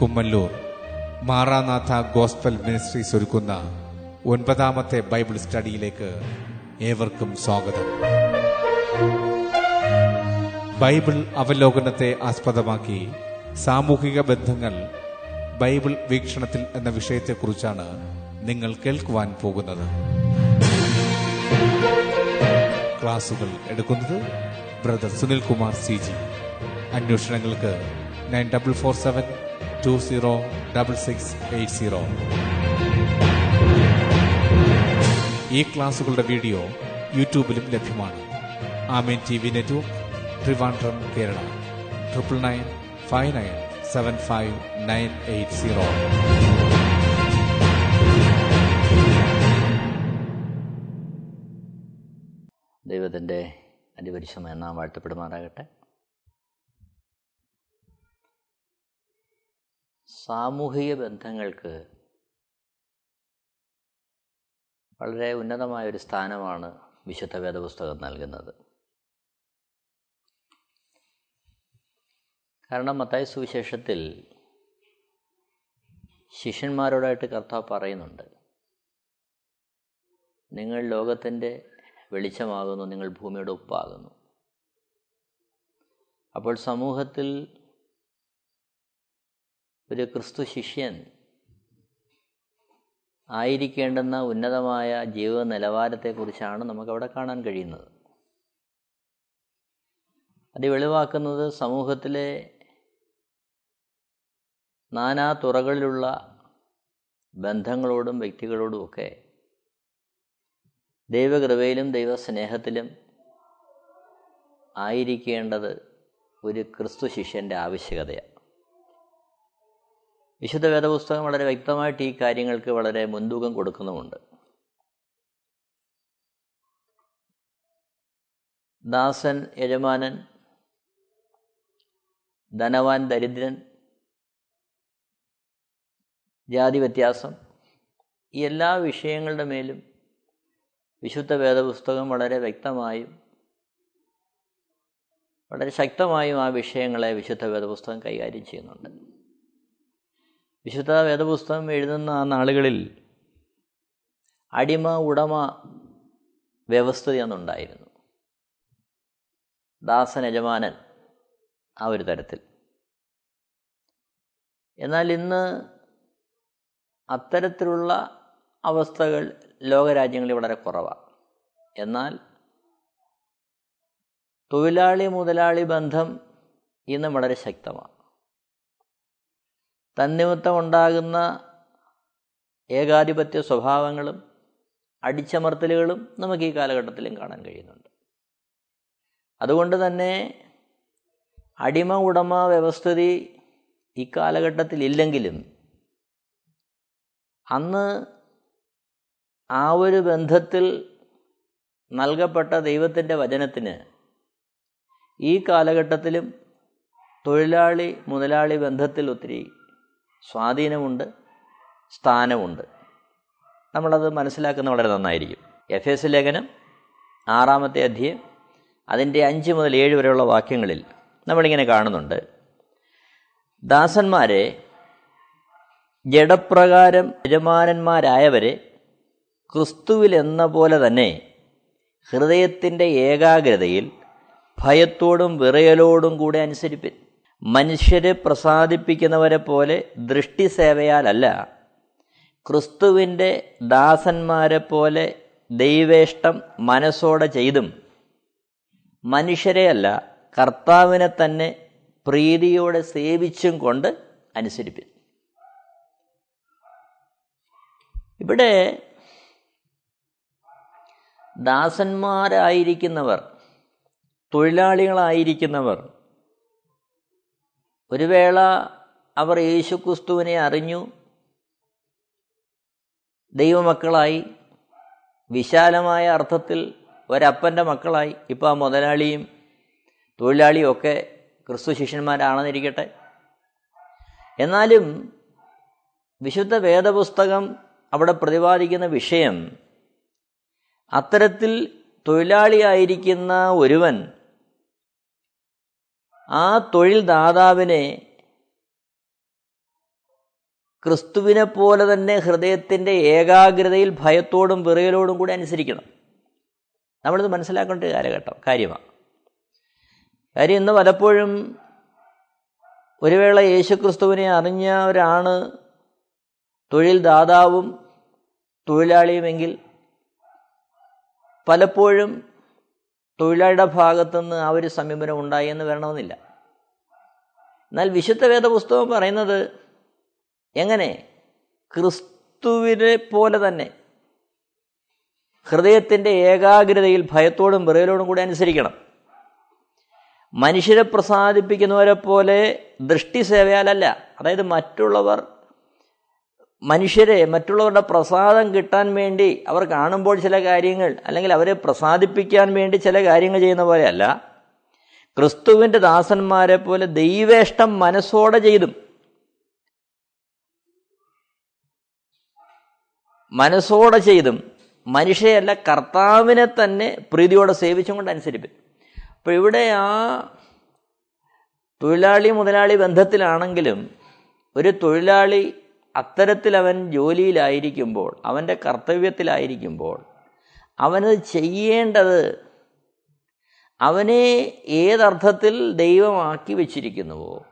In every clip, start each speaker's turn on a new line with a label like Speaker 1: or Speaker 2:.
Speaker 1: Kummallur. Maranatha gospel ministries ഒരുക്കുന്ന ഒൻപതാമത്തെ Bible സ്റ്റഡിയിലേക്ക് ഏവർക്കും സ്വാഗതം. ബൈബിൾ അവലോകനത്തെ ആസ്പദമാക്കി സാമൂഹിക ബന്ധങ്ങൾ ബൈബിൾ വീക്ഷണത്തിൽ എന്ന വിഷയത്തെക്കുറിച്ചാണ് നിങ്ങൾ കേൾക്കുവാൻ പോകുന്നത്. ക്ലാസുകൾ എടുക്കുന്നത് brother Sunil Kumar C G. അന്വേഷണങ്ങൾക്ക് nine double four seven two zero double six eight zero ഈ ക്ലാസുകളുടെ വീഡിയോ യൂട്യൂബിലും ലഭ്യമാണ്. Amen T V network Trivandrum Kerala. Triple nine five nine seven five nine eight zero
Speaker 2: ദൈവത്തിന്റെ അതിപരിശമായ നാം വാഴ്ത്തപ്പെടുമാറാകട്ടെ. സാമൂഹിക ബന്ധങ്ങൾക്ക് വളരെ ഉന്നതമായ ഒരു സ്ഥാനമാണ് വിശുദ്ധ വേദപുസ്തകം നൽകുന്നത്. കാരണം മത്തായ സുവിശേഷത്തിൽ ശിഷ്യന്മാരോടായിട്ട് കർത്താവ് പറയുന്നുണ്ട് നിങ്ങൾ ലോകത്തിന്റെ വെളിച്ചമാകുന്നു നിങ്ങൾ ഭൂമിയുടെ ഉപ്പാകുന്നു. അപ്പോൾ സമൂഹത്തിൽ ഒരു ക്രിസ്തു ശിഷ്യൻ ആയിരിക്കേണ്ടുന്ന ഉന്നതമായ ജീവ നിലവാരത്തെക്കുറിച്ചാണ് നമുക്കവിടെ കാണാൻ കഴിയുന്നത്. അത് വെളിവാക്കുന്നത് സമൂഹത്തിലെ നാനാ തുറകളിലുള്ള ബന്ധങ്ങളോടും വ്യക്തികളോടുമൊക്കെ ദൈവകൃപയിലും ദൈവസ്നേഹത്തിലും ആയിരിക്കേണ്ടത് ഒരു ക്രിസ്തു ശിഷ്യന്റെ ആവശ്യകതയാണ്. വിശുദ്ധ വേദപുസ്തകം വളരെ വ്യക്തമായിട്ട് ഈ കാര്യങ്ങൾക്ക് വളരെ മുൻതൂക്കം കൊടുക്കുന്നുമുണ്ട്. ദാസൻ യജമാനൻ ധനവാൻ ദരിദ്രൻ ജാതി വ്യത്യാസം ഈ എല്ലാ വിഷയങ്ങളുടെ മേലും വിശുദ്ധ വേദപുസ്തകം വളരെ വ്യക്തമായും വളരെ ശക്തമായും ആ വിഷയങ്ങളെ വിശുദ്ധ വേദപുസ്തകം കൈകാര്യം ചെയ്യുന്നുണ്ട്. വിശുദ്ധ വേദപുസ്തകം എഴുതുന്ന ആ നാളുകളിൽ അടിമ ഉടമ വ്യവസ്ഥിതി അന്നുണ്ടായിരുന്നു ദാസൻ യജമാനൻ ആ ഒരു തരത്തിൽ. എന്നാൽ ഇന്ന് അത്തരത്തിലുള്ള അവസ്ഥകൾ ലോകരാജ്യങ്ങളിൽ വളരെ കുറവാണ് എന്നാൽ തൊഴിലാളി മുതലാളി ബന്ധം ഇന്ന് വളരെ ശക്തമാണ് തന്നിമിത്തം ഉണ്ടാകുന്ന ഏകാധിപത്യ സ്വഭാവങ്ങളും അടിച്ചമർത്തലുകളും നമുക്ക് ഈ കാലഘട്ടത്തിലും കാണാൻ കഴിയുന്നുണ്ട്. അതുകൊണ്ട് തന്നെ അടിമ ഉടമ വ്യവസ്ഥിതി ഇക്കാലഘട്ടത്തിൽ ഇല്ലെങ്കിലും അന്ന് ആ ഒരു ബന്ധത്തിൽ നൽകപ്പെട്ട ദൈവത്തിന്റെ വചനത്തിന് ഈ കാലഘട്ടത്തിലും തൊഴിലാളി മുതലാളി ബന്ധത്തിൽ ഒത്തിരി സ്വാധീനമുണ്ട് സ്ഥാനമുണ്ട്. നമ്മളത് മനസ്സിലാക്കുന്ന വളരെ നന്നായിരിക്കും. എഫ് എസ് ലേഖനം ആറാമത്തെ അധ്യയം അതിന്റെ അഞ്ച് മുതൽ ഏഴ് വരെയുള്ള വാക്യങ്ങളിൽ നമ്മളിങ്ങനെ കാണുന്നുണ്ട്. ദാസന്മാരെ ജഡപ്രകാരം യജമാനന്മാരായവരെ ക്രിസ്തുവിൽ എന്ന പോലെ തന്നെ ഹൃദയത്തിന്റെ ഏകാഗ്രതയിൽ ഭയത്തോടും വിറയലോടും കൂടെ അനുസരിപ്പിൻ മനുഷ്യരെ പ്രസാദിപ്പിക്കുന്നവരെ പോലെ ദൃഷ്ടി സേവയാലല്ല ക്രിസ്തുവിന്റെ ദാസന്മാരെ പോലെ ദൈവേഷ്ടം മനസ്സോടെ ചെയ്തും മനുഷ്യരെയല്ല കർത്താവിനെ തന്നെ പ്രീതിയോടെ സേവിച്ചും കൊണ്ട് അനുസരിപ്പിൻ ഇവിടെ ദാസന്മാരായിരിക്കുന്നവർ തൊഴിലാളികളായിരിക്കുന്നവർ ഒരു വേള അവർ യേശുക്രിസ്തുവിനെ അറിഞ്ഞു. ദൈവമക്കളായി. വിശാലമായ അർത്ഥത്തിൽ ഒരപ്പന്റെ മക്കളായി. ഇപ്പോൾ ആ മുതലാളിയും തൊഴിലാളിയും ഒക്കെ ക്രിസ്തു ശിഷ്യന്മാരാണെന്നിരിക്കട്ടെ. എന്നാലും വിശുദ്ധ വേദപുസ്തകം അവിടെ പ്രതിപാദിക്കുന്ന വിഷയം അത്തരത്തിൽ തൊഴിലാളിയായിരിക്കുന്ന ഒരുവൻ ആ തൊഴിൽ ദാതാവിനെ ക്രിസ്തുവിനെ പോലെ തന്നെ ഹൃദയത്തിന്റെ ഏകാഗ്രതയിൽ ഭയത്തോടും വിറയലോടും കൂടി അനുസരിക്കണം. നമ്മളിത് മനസ്സിലാക്കേണ്ട കാലഘട്ടം കാര്യമാണ്. കാര്യം ഇന്ന് പലപ്പോഴും ഒരു വേള യേശുക്രിസ്തുവിനെ അറിഞ്ഞവരാണ് തൊഴിൽ ദാതാവും തൊഴിലാളിയുമെങ്കിൽ പലപ്പോഴും തൊഴിലാളിയുടെ ഭാഗത്തുനിന്ന് ആ ഒരു സമീപനം ഉണ്ടായി എന്ന് വരണമെന്നില്ല. എന്നാൽ വിശുദ്ധ വേദപുസ്തകം പറയുന്നത് എങ്ങനെ? ക്രിസ്തുവിനെ പോലെ തന്നെ. ഹൃദയത്തിന്റെ ഏകാഗ്രതയിൽ ഭയത്തോടും വിറയലോടും കൂടി അനുസരിക്കണം. മനുഷ്യരെ പ്രസാദിപ്പിക്കുന്നവരെ പോലെ ദൃഷ്ടി സേവയാലല്ല. അതായത് മറ്റുള്ളവർ മനുഷ്യരെ മറ്റുള്ളവരുടെ പ്രസാദം കിട്ടാൻ വേണ്ടി അവർ കാണുമ്പോൾ ചില കാര്യങ്ങൾ അല്ലെങ്കിൽ അവരെ പ്രസാദിപ്പിക്കാൻ വേണ്ടി ചില കാര്യങ്ങൾ ചെയ്യുന്ന പോലെയല്ല. ക്രിസ്തുവിന്റെ ദാസന്മാരെ പോലെ ദൈവേഷ്ടം മനസ്സോടെ ചെയ്തും. മനസ്സോടെ ചെയ്തും. മനുഷ്യയല്ല കർത്താവിനെ തന്നെ പ്രീതിയോടെ സേവിച്ചും കൊണ്ട് അനുസരിപ്പിക്കും. അപ്പോൾ ഇവിടെ ആ തൊഴിലാളി മുതലാളി ബന്ധത്തിലാണെങ്കിലും ഒരു തൊഴിലാളി അത്തരത്തിൽ അവൻ ജോലിയിലായിരിക്കുമ്പോൾ അവന്റെ കർത്തവ്യത്തിലായിരിക്കുമ്പോൾ അവനത് ചെയ്യേണ്ടത് അവനെ ഏതർത്ഥത്തിൽ ദൈവമാക്കി വച്ചിരിക്കുന്നുവോ?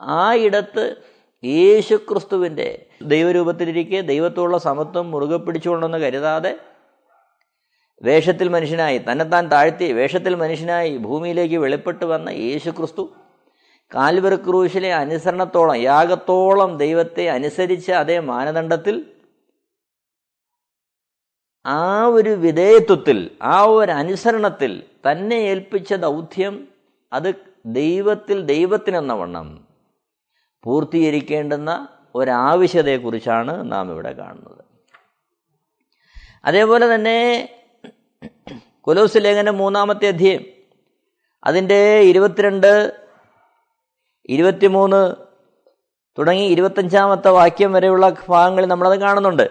Speaker 2: ആ ഇടത്ത് യേശുക്രിസ്തുവിന്റെ ദൈവരൂപത്തിലിരിക്കെ ദൈവത്തോടുള്ള സമത്വം മുറുകെ പിടിച്ചുകൊണ്ടെന്ന് കരുതാതെ വേഷത്തിൽ മനുഷ്യനായി തന്നെത്താൻ താഴ്ത്തി വേഷത്തിൽ മനുഷ്യനായി ഭൂമിയിലേക്ക് വെളിപ്പെട്ട് വന്ന യേശുക്രിസ്തു കാൽവർ ക്രൂശിലെ അനുസരണത്തോളം യാഗത്തോളം ദൈവത്തെ അനുസരിച്ച അതേ മാനദണ്ഡത്തിൽ ആ ഒരു വിധേയത്വത്തിൽ ആ ഒരു അനുസരണത്തിൽ തന്നെ ഏൽപ്പിച്ച ദൗത്യം അത് ദൈവത്തിൽ ദൈവത്തിനെന്ന വണ്ണം പൂർത്തീകരിക്കേണ്ടുന്ന ഒരാവശ്യതയെക്കുറിച്ചാണ് നാം ഇവിടെ കാണുന്നത്. അതേപോലെ തന്നെ കൊലോസ് ലേഖനം മൂന്നാമത്തെ അധ്യയം അതിന്റെ ഇരുപത്തിരണ്ട് ഇരുപത്തിമൂന്ന് തുടങ്ങി ഇരുപത്തഞ്ചാമത്തെ വാക്യം വരെയുള്ള ഭാഗങ്ങളിൽ നമ്മളത് കാണുന്നുണ്ട്.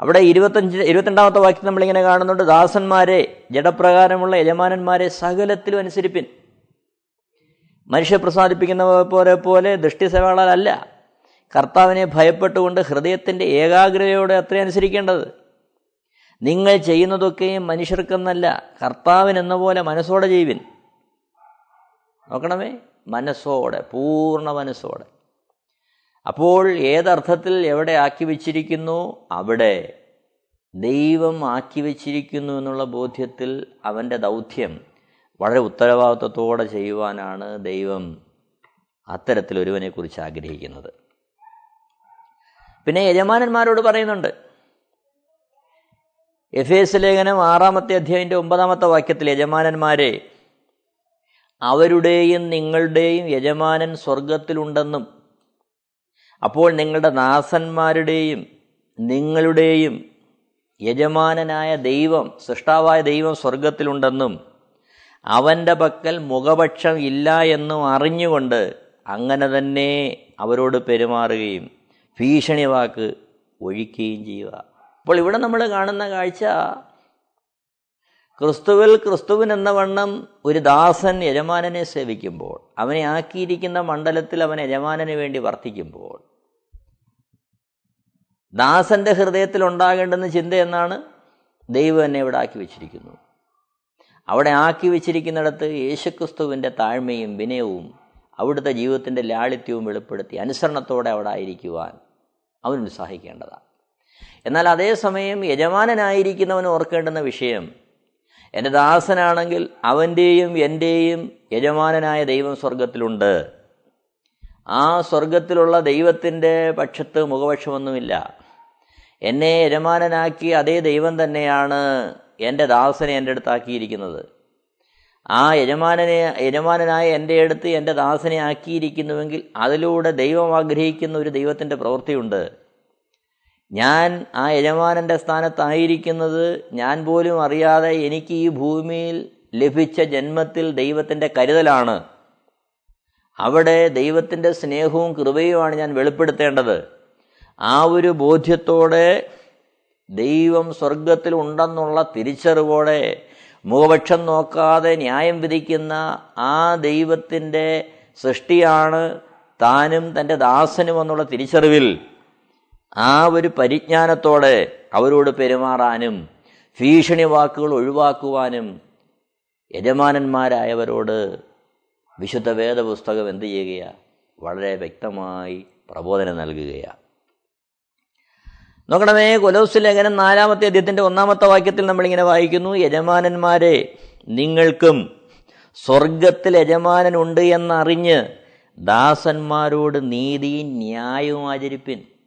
Speaker 2: അവിടെ ഇരുപത്തഞ്ച് ഇരുപത്തിരണ്ടാമത്തെ വാക്യം നമ്മളിങ്ങനെ കാണുന്നുണ്ട്. ദാസന്മാരെ ജഡപ്രകാരമുള്ള യജമാനന്മാരെ സകലത്തിലും അനുസരിപ്പിൻ. മനുഷ്യ പ്രസാദിപ്പിക്കുന്നവ പോലെ പോലെ ദൃഷ്ടിസേവാളല്ല കർത്താവിനെ ഭയപ്പെട്ടുകൊണ്ട് ഹൃദയത്തിന്റെ ഏകാഗ്രതയോടെ അത്ര അനുസരിക്കേണ്ടത്. നിങ്ങൾ ചെയ്യുന്നതൊക്കെയും മനുഷ്യർക്കെന്നല്ല കർത്താവിനെന്ന പോലെ മനസ്സോടെ ചെയ്യുവിൻ. നോക്കണമേ. മനസ്സോടെ പൂർണ മനസ്സോടെ. അപ്പോൾ ഏതർത്ഥത്തിൽ എവിടെ ആക്കി വച്ചിരിക്കുന്നു? അവിടെ. ദൈവം ആക്കി വച്ചിരിക്കുന്നു എന്നുള്ള ബോധ്യത്തിൽ അവന്റെ ദൗത്യം വളരെ ഉത്തരവാദിത്വത്തോടെ ചെയ്യുവാനാണ് ദൈവം അത്തരത്തിൽ ഒരുവനെക്കുറിച്ച് ആഗ്രഹിക്കുന്നത്. പിന്നെ യജമാനന്മാരോട് പറയുന്നുണ്ട് എഫ് എസ് ലേഖനം ആറാമത്തെ അധ്യായന്റെ ഒമ്പതാമത്തെ വാക്യത്തിൽ യജമാനന്മാരെ അവരുടെയും നിങ്ങളുടെയും യജമാനൻ സ്വർഗത്തിലുണ്ടെന്നും അപ്പോൾ നിങ്ങളുടെ ദാസന്മാരുടെയും നിങ്ങളുടെയും യജമാനനായ ദൈവം സൃഷ്ടാവായ ദൈവം സ്വർഗത്തിലുണ്ടെന്നും അവന്റെ പക്കൽ മുഖപക്ഷം ഇല്ല എന്നും അറിഞ്ഞുകൊണ്ട് അങ്ങനെ തന്നെ അവരോട് പെരുമാറുകയും ഭീഷണി വാക്ക് ഒഴിക്കുകയും ചെയ്യുക. അപ്പോൾ ഇവിടെ നമ്മൾ കാണുന്ന കാഴ്ച ക്രിസ്തുവിൽ ക്രിസ്തുവിൻ എന്ന വണ്ണം ഒരു ദാസൻ യജമാനനെ സേവിക്കുമ്പോൾ അവനെ ആക്കിയിരിക്കുന്ന മണ്ഡലത്തിൽ അവൻ യജമാനന് വേണ്ടി വർത്തിക്കുമ്പോൾ ദാസന്റെ ഹൃദയത്തിൽ ഉണ്ടാകേണ്ടുന്ന ചിന്ത എന്നാണ് ദൈവം എന്നെ ഇവിടെ ആക്കി വെച്ചിരിക്കുന്നു. അവിടെ ആക്കി വെച്ചിരിക്കുന്നിടത്ത് യേശുക്രിസ്തുവിന്റെ താഴ്മയും വിനയവും അവിടുത്തെ ജീവിതത്തിന്റെ ലാളിത്യവും വെളിപ്പെടുത്തി അനുസരണത്തോടെ അവിടെ ആയിരിക്കുവാൻ അവൻ ഉത്സാഹിക്കേണ്ടതാണ്. എന്നാൽ അതേസമയം യജമാനനായിരിക്കുന്നവൻ ഓർക്കേണ്ടുന്ന വിഷയം എന്റെ ദാസനാണെങ്കിൽ അവന്റെയും എന്റെയും യജമാനനായ ദൈവം സ്വർഗത്തിലുണ്ട് ആ സ്വർഗത്തിലുള്ള ദൈവത്തിന്റെ പക്ഷത്ത് മുഖപക്ഷമൊന്നുമില്ല. എന്നെ യജമാനനാക്കി അതേ ദൈവം തന്നെയാണ് എന്റെ ദാസനെ എന്റെ അടുത്താക്കിയിരിക്കുന്നത്. ആ യജമാനനെ യജമാനനായ എന്റെ അടുത്ത് എന്റെ ദാസനെ ആക്കിയിരിക്കുന്നുവെങ്കിൽ അതിലൂടെ ദൈവം ആഗ്രഹിക്കുന്ന ഒരു ദൈവത്തിന്റെ പ്രവൃത്തിയുണ്ട്. ഞാൻ ആ യജമാനന്റെ സ്ഥാനത്തായിരിക്കുന്നത് ഞാൻ പോലും അറിയാതെ എനിക്ക് ഈ ഭൂമിയിൽ ലഭിച്ച ജന്മത്തിൽ ദൈവത്തിന്റെ കരുതലാണ്. അവിടെ ദൈവത്തിന്റെ സ്നേഹവും കൃപയുമാണ് ഞാൻ വെളിപ്പെടുത്തേണ്ടത്. ആ ഒരു ബോധ്യത്തോടെ ദൈവം സ്വർഗത്തിൽ ഉണ്ടെന്നുള്ള തിരിച്ചറിവോടെ മുഖപക്ഷം നോക്കാതെ ന്യായം വിധിക്കുന്ന ആ ദൈവത്തിന്റെ സൃഷ്ടിയാണ് താനും തന്റെ ദാസനും എന്നുള്ള തിരിച്ചറിവിൽ. ആ ഒരു പരിജ്ഞാനത്തോടെ അവരോട് പെരുമാറാനും ഭീഷണി വാക്കുകൾ ഒഴിവാക്കുവാനും യജമാനന്മാരായവരോട് വിശുദ്ധ വേദപുസ്തകം എന്ത് ചെയ്യുകയാണ് വളരെ വ്യക്തമായി പ്രബോധനം നൽകുകയാണ് നോക്കണമേ കൊലോസ് ലേഖനം നാലാമത്തെ അധ്യയത്തിന്റെ ഒന്നാമത്തെ വാക്യത്തിൽ നമ്മളിങ്ങനെ വായിക്കുന്നു യജമാനന്മാരെ നിങ്ങൾക്കും സ്വർഗത്തിൽ യജമാനനുണ്ട് എന്നറിഞ്ഞ് ദാസന്മാരോട് നീതിയും ന്യായവും ആചരിപ്പിൻ.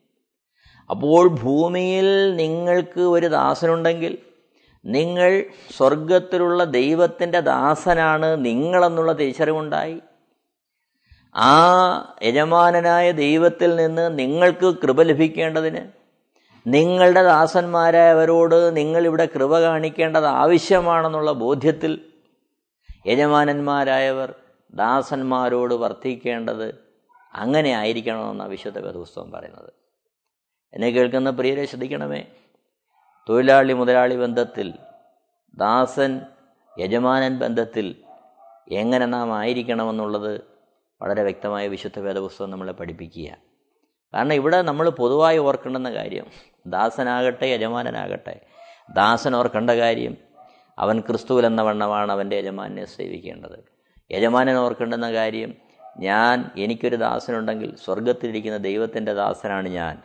Speaker 2: അപ്പോൾ ഭൂമിയിൽ നിങ്ങൾക്ക് ഒരു ദാസനുണ്ടെങ്കിൽ നിങ്ങൾ സ്വർഗത്തിലുള്ള ദൈവത്തിന്റെ ദാസനാണ് നിങ്ങളെന്നുള്ള തിരിച്ചറിവുണ്ടായി. ആ യജമാനനായ ദൈവത്തിൽ നിന്ന് നിങ്ങൾക്ക് കൃപ ലഭിക്കേണ്ടതിന് നിങ്ങളുടെ ദാസന്മാരായവരോട് നിങ്ങളിവിടെ കൃപ കാണിക്കേണ്ടത് ആവശ്യമാണെന്നുള്ള ബോധ്യത്തിൽ യജമാനന്മാരായവർ ദാസന്മാരോട് വർത്തിക്കേണ്ടത് അങ്ങനെ ആയിരിക്കണമെന്നാണ് വിശുദ്ധ വേദപുസ്തകം പറയുന്നത്. എന്നെ കേൾക്കുന്ന പ്രിയരെ ശ്രദ്ധിക്കണമേ. തൊഴിലാളി മുതലാളി ബന്ധത്തിൽ ദാസൻ യജമാനൻ ബന്ധത്തിൽ എങ്ങനെ നാം ആയിരിക്കണമെന്നുള്ളത് വളരെ വ്യക്തമായ വിശുദ്ധ വേദപുസ്തകം നമ്മളെ പഠിപ്പിക്കുക. കാരണം ഇവിടെ നമ്മൾ പൊതുവായി ഓർക്കേണ്ടുന്ന കാര്യം ദാസനാകട്ടെ യജമാനനാകട്ടെ ദാസൻ ഓർക്കേണ്ട കാര്യം അവൻ ക്രിസ്തുവിൽ എന്ന വണ്ണമാണ് അവന്റെ യജമാനെ സേവിക്കേണ്ടത്. യജമാനൻ ഓർക്കേണ്ടുന്ന കാര്യം ഞാൻ എനിക്കൊരു ദാസനുണ്ടെങ്കിൽ സ്വർഗത്തിലിരിക്കുന്ന ദൈവത്തിന്റെ ദാസനാണ് ഞാൻ.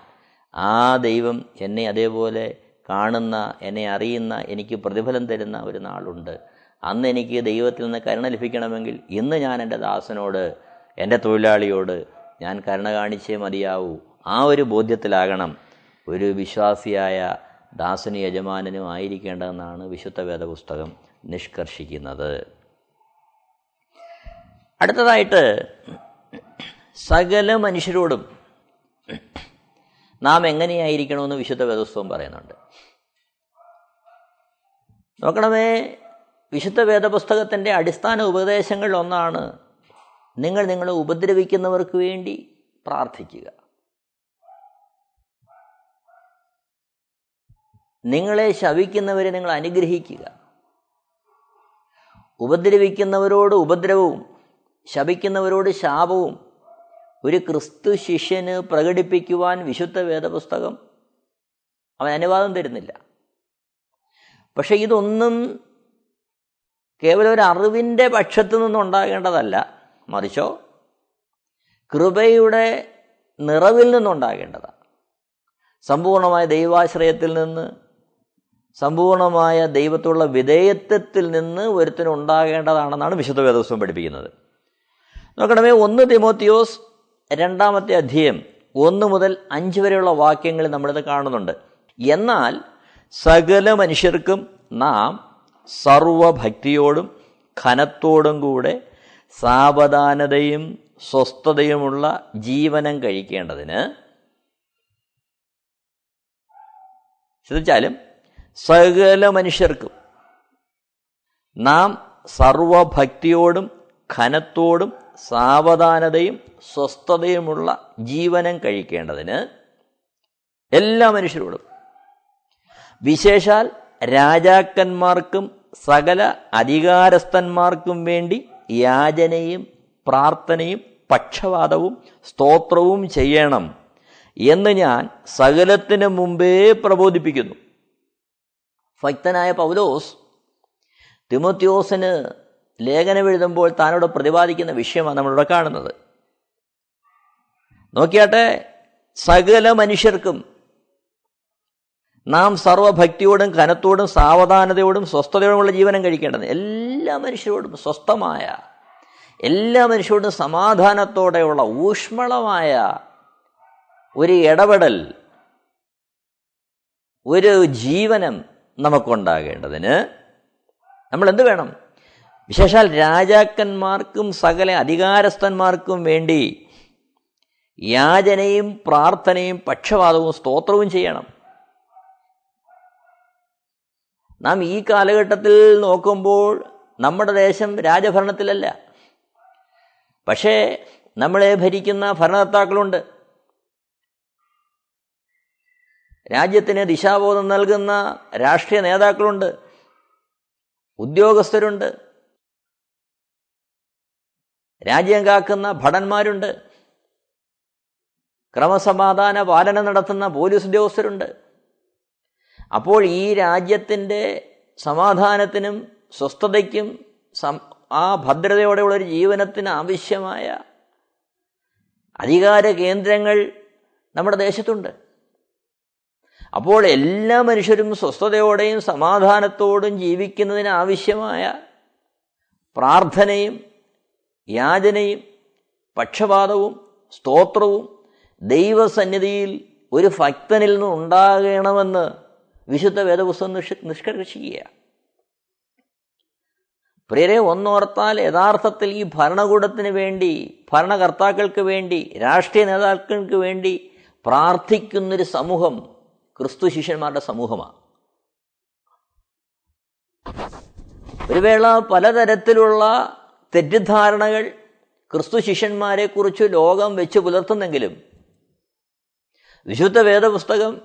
Speaker 2: ആ ദൈവം എന്നെ അതേപോലെ കാണുന്ന എന്നെ അറിയുന്ന എനിക്ക് പ്രതിഫലം തരുന്ന ഒരു നാളുണ്ട്. അന്ന് എനിക്ക് ദൈവത്തിൽ നിന്ന് കരുണ ലഭിക്കണമെങ്കിൽ ഇന്ന് ഞാൻ എന്റെ ദാസനോട് എന്റെ തൊഴിലാളിയോട് ഞാൻ കരുണ കാണിച്ചേ മതിയാവൂ. ആ ഒരു ബോധ്യത്തിലാകണം ഒരു വിശ്വാസിയായ ദാസനും യജമാനനും ആയിരിക്കേണ്ടതെന്നാണ് വിശുദ്ധ വേദപുസ്തകം നിഷ്കർഷിക്കുന്നത്. അടുത്തതായിട്ട് സകല മനുഷ്യരോടും നാം എങ്ങനെയായിരിക്കണമെന്ന് വിശുദ്ധ വേദപുസ്തകം പറയുന്നുണ്ട്. നോക്കണമേ വിശുദ്ധ വേദപുസ്തകത്തിന്റെ അടിസ്ഥാന ഉപദേശങ്ങളിൽ ഒന്നാണ് നിങ്ങൾ നിങ്ങളെ ഉപദ്രവിക്കുന്നവർക്ക് വേണ്ടി പ്രാർത്ഥിക്കുക. നിങ്ങളെ ശവിക്കുന്നവരെ നിങ്ങൾ അനുഗ്രഹിക്കുക. ഉപദ്രവിക്കുന്നവരോട് ഉപദ്രവവും ശപിക്കുന്നവരോട് ശാപവും ഒരു ക്രിസ്തു ശിഷ്യന് പ്രകടിപ്പിക്കുവാൻ വിശുദ്ധ വേദപുസ്തകം അവൻ അനുവാദം തരുന്നില്ല. പക്ഷെ ഇതൊന്നും കേവലം ഒരു അറിവിന്റെ പക്ഷത്തു നിന്നുണ്ടാകേണ്ടതല്ല. മറിച്ചോ കൃപയുടെ നിറവിൽ നിന്നുണ്ടാകേണ്ടതാണ്. സമ്പൂർണമായ ദൈവാശ്രയത്തിൽ നിന്ന് സമ്പൂർണമായ ദൈവത്തുള്ള വിധേയത്വത്തിൽ നിന്ന് ഒരുത്തിനുണ്ടാകേണ്ടതാണെന്നാണ് വിശുദ്ധ വേദോത്സവം പഠിപ്പിക്കുന്നത്. നോക്കണമേ ഒന്ന് തിമോത്തിയോസ് രണ്ടാമത്തെ അധ്യയം ഒന്ന് മുതൽ അഞ്ച് വരെയുള്ള വാക്യങ്ങൾ നമ്മളിത് കാണുന്നുണ്ട്. എന്നാൽ സകല മനുഷ്യർക്കും നാം സർവഭക്തിയോടും ഖനത്തോടും കൂടെ സാവധാനതയും സ്വസ്ഥതയുമുള്ള ജീവനം കഴിക്കേണ്ടതിന് ശ്രദ്ധിച്ചാലും സകല മനുഷ്യർക്കും നാം സർവഭക്തിയോടും ഖനത്തോടും സാവധാനതയും സ്വസ്ഥതയുമുള്ള ജീവനം കഴിക്കേണ്ടതിന് എല്ലാ മനുഷ്യരോടും വിശേഷാൽ രാജാക്കന്മാർക്കും സകല അധികാരസ്ഥന്മാർക്കും വേണ്ടി യാചനയും പ്രാർത്ഥനയും പക്ഷവാദവും സ്തോത്രവും ചെയ്യണം എന്ന് ഞാൻ സകലത്തിന് മുമ്പേ പ്രബോധിപ്പിക്കുന്നു. ഭക്തനായ പൗലോസ് തിമോത്യോസിന് ലേഖനം എഴുതുമ്പോൾ താനോട് പ്രതിപാദിക്കുന്ന വിഷയമാണ് നമ്മളിവിടെ കാണുന്നത്. നോക്കിയാട്ടെ സകല മനുഷ്യർക്കും നാം സർവഭക്തിയോടും കനത്തോടും സാവധാനതയോടും സ്വസ്ഥതയോടുമുള്ള ജീവനം കഴിക്കേണ്ടത് എല്ലാ മനുഷ്യരോടും സ്വസ്ഥമായ എല്ലാ മനുഷ്യരോടും സമാധാനത്തോടെയുള്ള ഊഷ്മളമായ ഒരു ഇടപെടൽ ഒരു ജീവനം നമുക്കുണ്ടാകേണ്ടതിന് നമ്മൾ എന്ത് വേണം? വിശേഷാൽ രാജാക്കന്മാർക്കും സകല അധികാരസ്ഥന്മാർക്കും വേണ്ടി യാചനയും പ്രാർത്ഥനയും പക്ഷപാതവും സ്തോത്രവും ചെയ്യണം. നാം ഈ കാലഘട്ടത്തിൽ നോക്കുമ്പോൾ നമ്മുടെ ദേശം രാജഭരണത്തിലല്ല. പക്ഷേ നമ്മളെ ഭരിക്കുന്ന ഭരണകർത്താക്കളുണ്ട്. രാജ്യത്തിന് ദിശാബോധം നൽകുന്ന രാഷ്ട്രീയ നേതാക്കളുണ്ട്. ഉദ്യോഗസ്ഥരുണ്ട്. രാജ്യം കാക്കുന്ന ഭടന്മാരുണ്ട്. ക്രമസമാധാന പാലനം നടത്തുന്ന പോലീസ് ഉദ്യോഗസ്ഥരുണ്ട്. അപ്പോൾ ഈ രാജ്യത്തിന്റെ സമാധാനത്തിനും സ്വസ്ഥതയ്ക്കും ആ ഭദ്രതയോടെയുള്ള ഒരു ജീവനത്തിന് ആവശ്യമായ അധികാര കേന്ദ്രങ്ങൾ നമ്മുടെ ദേശത്തുണ്ട്. അപ്പോൾ എല്ലാ മനുഷ്യരും സ്വസ്ഥതയോടെയും സമാധാനത്തോടും ജീവിക്കുന്നതിന് ആവശ്യമായ പ്രാർത്ഥനയും യാചനയും പക്ഷപാതവും സ്തോത്രവും ദൈവസന്നിധിയിൽ ഒരു ഭക്തനിൽ നിന്ന് ഉണ്ടാകണമെന്ന് വിശുദ്ധ വേദപുസ്തകം നിഷ് നിഷ്കർഷിക്കുക പ്രിയരെ ഒന്നോർത്താൽ യഥാർത്ഥത്തിൽ ഈ ഭരണകൂടത്തിന് വേണ്ടി ഭരണകർത്താക്കൾക്ക് വേണ്ടി രാഷ്ട്രീയ നേതാക്കൾക്ക് വേണ്ടി പ്രാർത്ഥിക്കുന്നൊരു സമൂഹം ക്രിസ്തു ശിഷ്യന്മാരുടെ സമൂഹമാണ്. ഒരു വേള പലതരത്തിലുള്ള തെറ്റിദ്ധാരണകൾ ക്രിസ്തു ശിഷ്യന്മാരെക്കുറിച്ച് ലോകം വെച്ച് പുലർത്തുന്നെങ്കിലും വിശുദ്ധ വേദപുസ്തകം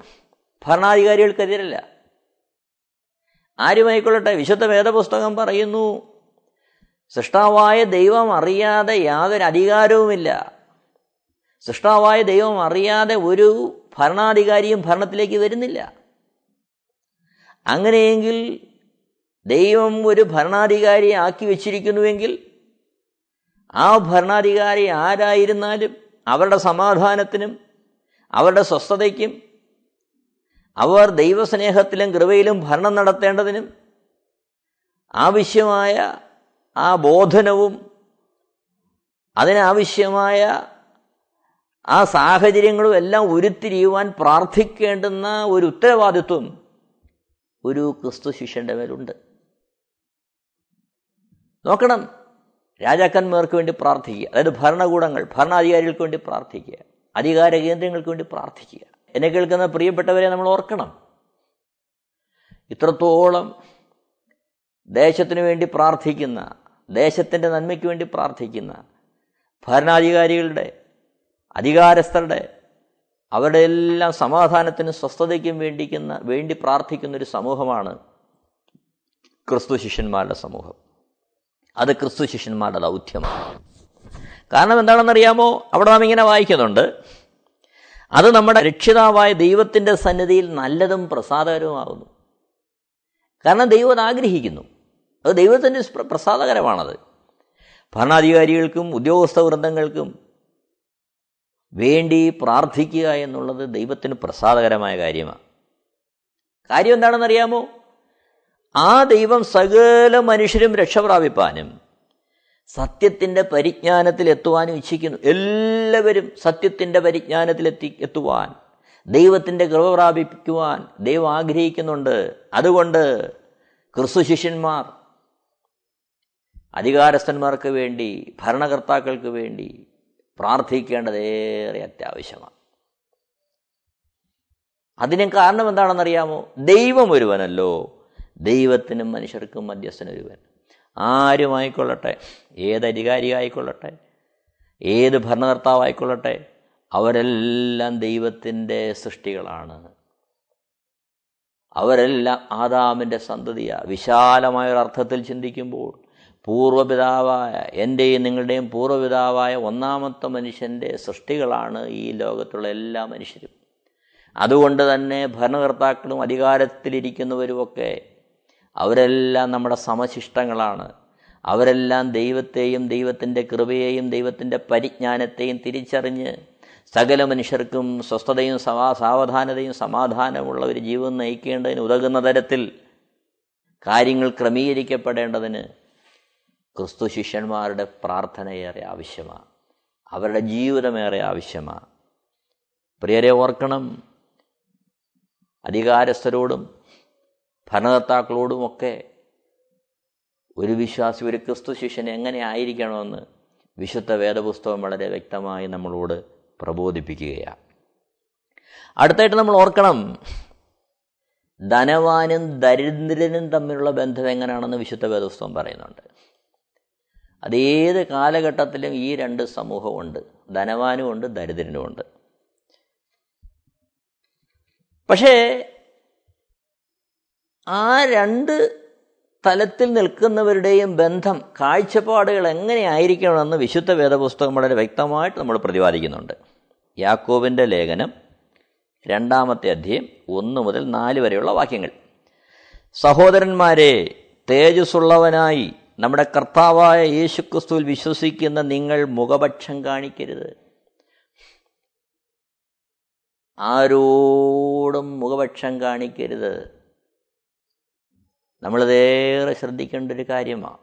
Speaker 2: ഭരണാധികാരികൾക്കെതിരല്ല. ആരുമായിക്കൊള്ളട്ടെ വിശുദ്ധ വേദപുസ്തകം പറയുന്നു സൃഷ്ടാവായ ദൈവം അറിയാതെ യാതൊരു അധികാരവുമില്ല. സൃഷ്ടാവായ ദൈവം അറിയാതെ ഒരു ഭരണാധികാരിയും ഭരണത്തിലേക്ക് വരുന്നില്ല. അങ്ങനെയെങ്കിൽ ദൈവം ഒരു ഭരണാധികാരിയെ ആക്കി വച്ചിരിക്കുന്നുവെങ്കിൽ ആ ഭരണാധികാരി ആരായിരുന്നാലും അവരുടെ സമാധാനത്തിനും അവരുടെ സ്വസ്ഥതയ്ക്കും അവർ ദൈവസ്നേഹത്തിലും കൃപയിലും ഭരണം നടത്തേണ്ടതിനും ആവശ്യമായ ആ ബോധനവും അതിനാവശ്യമായ ആ സാഹചര്യങ്ങളും എല്ലാം ഉരുത്തിരിയുവാൻ പ്രാർത്ഥിക്കേണ്ടുന്ന ഒരു ഉത്തരവാദിത്വം ഒരു ക്രിസ്തു ശിഷ്യന്റെ മേലുണ്ട്. നോക്കണം. രാജാക്കന്മാർക്ക് വേണ്ടി പ്രാർത്ഥിക്കുക. അതായത് ഭരണകൂടങ്ങൾ ഭരണാധികാരികൾക്ക് വേണ്ടി പ്രാർത്ഥിക്കുക. അധികാര കേന്ദ്രങ്ങൾക്ക് വേണ്ടി പ്രാർത്ഥിക്കുക. എന്നെ കേൾക്കുന്ന പ്രിയപ്പെട്ടവരെ നമ്മൾ ഓർക്കണം. ഇത്രത്തോളം ദേശത്തിനു വേണ്ടി പ്രാർത്ഥിക്കുന്ന ദേശത്തിന്റെ നന്മയ്ക്ക് വേണ്ടി പ്രാർത്ഥിക്കുന്ന ഭരണാധികാരികളുടെ അധികാരസ്ഥരുടെ അവരുടെ എല്ലാം സമാധാനത്തിനും സ്വസ്ഥതയ്ക്കും വേണ്ടിക്കുന്ന വേണ്ടി പ്രാർത്ഥിക്കുന്ന ഒരു സമൂഹമാണ് ക്രിസ്തു ശിഷ്യന്മാരുടെ സമൂഹം. അത് ക്രിസ്തു ശിഷ്യന്മാരുടെ ദൗത്യമാണ്. കാരണം എന്താണെന്നറിയാമോ? അവിടെ നാം ഇങ്ങനെ വായിക്കുന്നുണ്ട്. അത് നമ്മുടെ രക്ഷിതാവായ ദൈവത്തിന്റെ സന്നിധിയിൽ നല്ലതും പ്രസാദകരവുമാകുന്നു. കാരണം ദൈവം അത് ആഗ്രഹിക്കുന്നു. അത് ദൈവത്തിന്റെ പ്രസാദകരമാണത്. ഭരണാധികാരികൾക്കും ഉദ്യോഗസ്ഥ വൃന്ദങ്ങൾക്കും വേണ്ടി പ്രാർത്ഥിക്കുക എന്നുള്ളത് ദൈവത്തിന് പ്രസാദകരമായ കാര്യമാണ്. കാര്യം എന്താണെന്നറിയാമോ? ആ ദൈവം സകല മനുഷ്യരും രക്ഷപ്രാപിപ്പാനും സത്യത്തിന്റെ പരിജ്ഞാനത്തിൽ എത്തുവാനും ഇച്ഛിക്കുന്നു. എല്ലാവരും സത്യത്തിന്റെ പരിജ്ഞാനത്തിൽ എത്തി എത്തുവാൻ ദൈവത്തിന്റെ കൃപ പ്രാപിക്കുവാൻ ദൈവം ആഗ്രഹിക്കുന്നുണ്ട്. അതുകൊണ്ട് ക്രിസ്തു ശിഷ്യന്മാർ അധികാരസ്ഥന്മാർക്ക് വേണ്ടി ഭരണകർത്താക്കൾക്ക് വേണ്ടി പ്രാർത്ഥിക്കേണ്ടത് ഏറെ അത്യാവശ്യമാണ്. അതിന് കാരണം എന്താണെന്നറിയാമോ? ദൈവം ഒരുവനല്ലോ. ദൈവത്തിനും മനുഷ്യർക്കും മധ്യസ്ഥനൊരുവൻ ആരുമായിക്കൊള്ളട്ടെ? ഏത് അധികാരിയായിക്കൊള്ളട്ടെ? ഏത് ഭരണകർത്താവായിക്കൊള്ളട്ടെ? അവരെല്ലാം ദൈവത്തിന്റെ സൃഷ്ടികളാണ്. അവരെല്ലാം ആദാമിന്റെ സന്തതിയാണ് വിശാലമായ അർത്ഥത്തിൽ ചിന്തിക്കുമ്പോൾ പൂർവപിതാവായ എന്റെയും നിങ്ങളുടെയും പൂർവപിതാവായ ഒന്നാമത്തെ മനുഷ്യന്റെ സൃഷ്ടികളാണ് ഈ ലോകത്തുള്ള എല്ലാ മനുഷ്യരും. അതുകൊണ്ട് തന്നെ ഭരണകർത്താക്കളും അധികാരത്തിലിരിക്കുന്നവരുമൊക്കെ അവരെല്ലാം നമ്മുടെ സമശിഷ്ടങ്ങളാണ്. അവരെല്ലാം ദൈവത്തെയും ദൈവത്തിന്റെ കൃപയെയും ദൈവത്തിന്റെ പരിജ്ഞാനത്തെയും തിരിച്ചറിഞ്ഞ് സകല മനുഷ്യർക്കും സ്വസ്ഥതയും സമാ സാവധാനതയും സമാധാനമുള്ള ഒരു ജീവൻ നയിക്കേണ്ടതിന് ഉതകുന്ന തരത്തിൽ കാര്യങ്ങൾ ക്രമീകരിക്കപ്പെടേണ്ടതിന് ക്രിസ്തു ശിഷ്യന്മാരുടെ പ്രാർത്ഥനയേറെ ആവശ്യമാണ്. അവരുടെ ജീവിതമേറെ ആവശ്യമാണ്. പ്രിയരെ ഓർക്കണം അധികാരസ്ഥരോടും ഭരണകർത്താക്കളോടുമൊക്കെ ഒരു വിശ്വാസി ഒരു ക്രിസ്തു ശിഷ്യൻ എങ്ങനെ ആയിരിക്കണമെന്ന് വിശുദ്ധ വേദപുസ്തകം വളരെ വ്യക്തമായി നമ്മളോട് പ്രബോധിപ്പിക്കുകയാണ്. അടുത്തായിട്ട് നമ്മൾ ഓർക്കണം ധനവാനും ദരിദ്രനും തമ്മിലുള്ള ബന്ധം എങ്ങനെയാണെന്ന് വിശുദ്ധ വേദപുസ്തകം പറയുന്നുണ്ട്. അതേത് കാലഘട്ടത്തിലും ഈ രണ്ട് സമൂഹമുണ്ട് ധനവാനുമുണ്ട് ദരിദ്രനുമുണ്ട്. പക്ഷേ ആ രണ്ട് തലത്തിൽ നിൽക്കുന്നവരുടെയും ബന്ധം കാഴ്ചപ്പാടുകൾ എങ്ങനെയായിരിക്കണമെന്ന് വിശുദ്ധ വേദപുസ്തകം വളരെ വ്യക്തമായിട്ട് നമ്മൾ പ്രതിപാദിക്കുന്നുണ്ട്. യാക്കോബിന്റെ ലേഖനം രണ്ടാമത്തെ അധ്യയം ഒന്ന് മുതൽ നാല് വരെയുള്ള വാക്യങ്ങൾ. സഹോദരന്മാരെ തേജസ്സുള്ളവനായി നമ്മുടെ കർത്താവായ യേശുക്രിസ്തുവിൽ വിശ്വസിക്കുന്ന നിങ്ങൾ മുഖപക്ഷം കാണിക്കരുത്. ആരോടും മുഖപക്ഷം കാണിക്കരുത്. നമ്മളിതേറെ ശ്രദ്ധിക്കേണ്ട ഒരു കാര്യമാണ്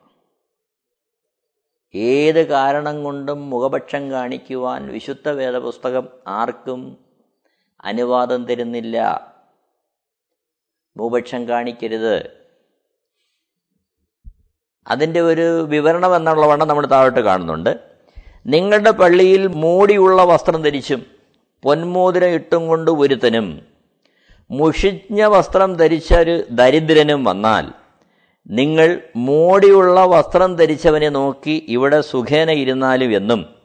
Speaker 2: ഏത് കാരണം കൊണ്ടും മുഖപക്ഷം കാണിക്കുവാൻ വിശുദ്ധ വേദപുസ്തകം ആർക്കും അനുവാദം തരുന്നില്ല. മുഖപക്ഷം കാണിക്കരുത്. അതിന്റെ ഒരു വിവരണം എന്നുള്ളവണ്ണം നമ്മൾ താഴോട്ട് കാണുന്നുണ്ട്. നിങ്ങളുടെ പള്ളിയിൽ മൂടിയുള്ള വസ്ത്രം ധരിച്ചും പൊന്മോതിരം ഇട്ടും കൊണ്ട് ഒരുത്തനും മുഷിഞ്ഞ വസ്ത്രം ധരിച്ച ഒരു ദരിദ്രനും വന്നാൽ നിങ്ങൾ മോടിയുള്ള വസ്ത്രം ധരിച്ചവനെ നോക്കി ഇവിടെ സുഖേന ഇരുന്നാലും എന്നും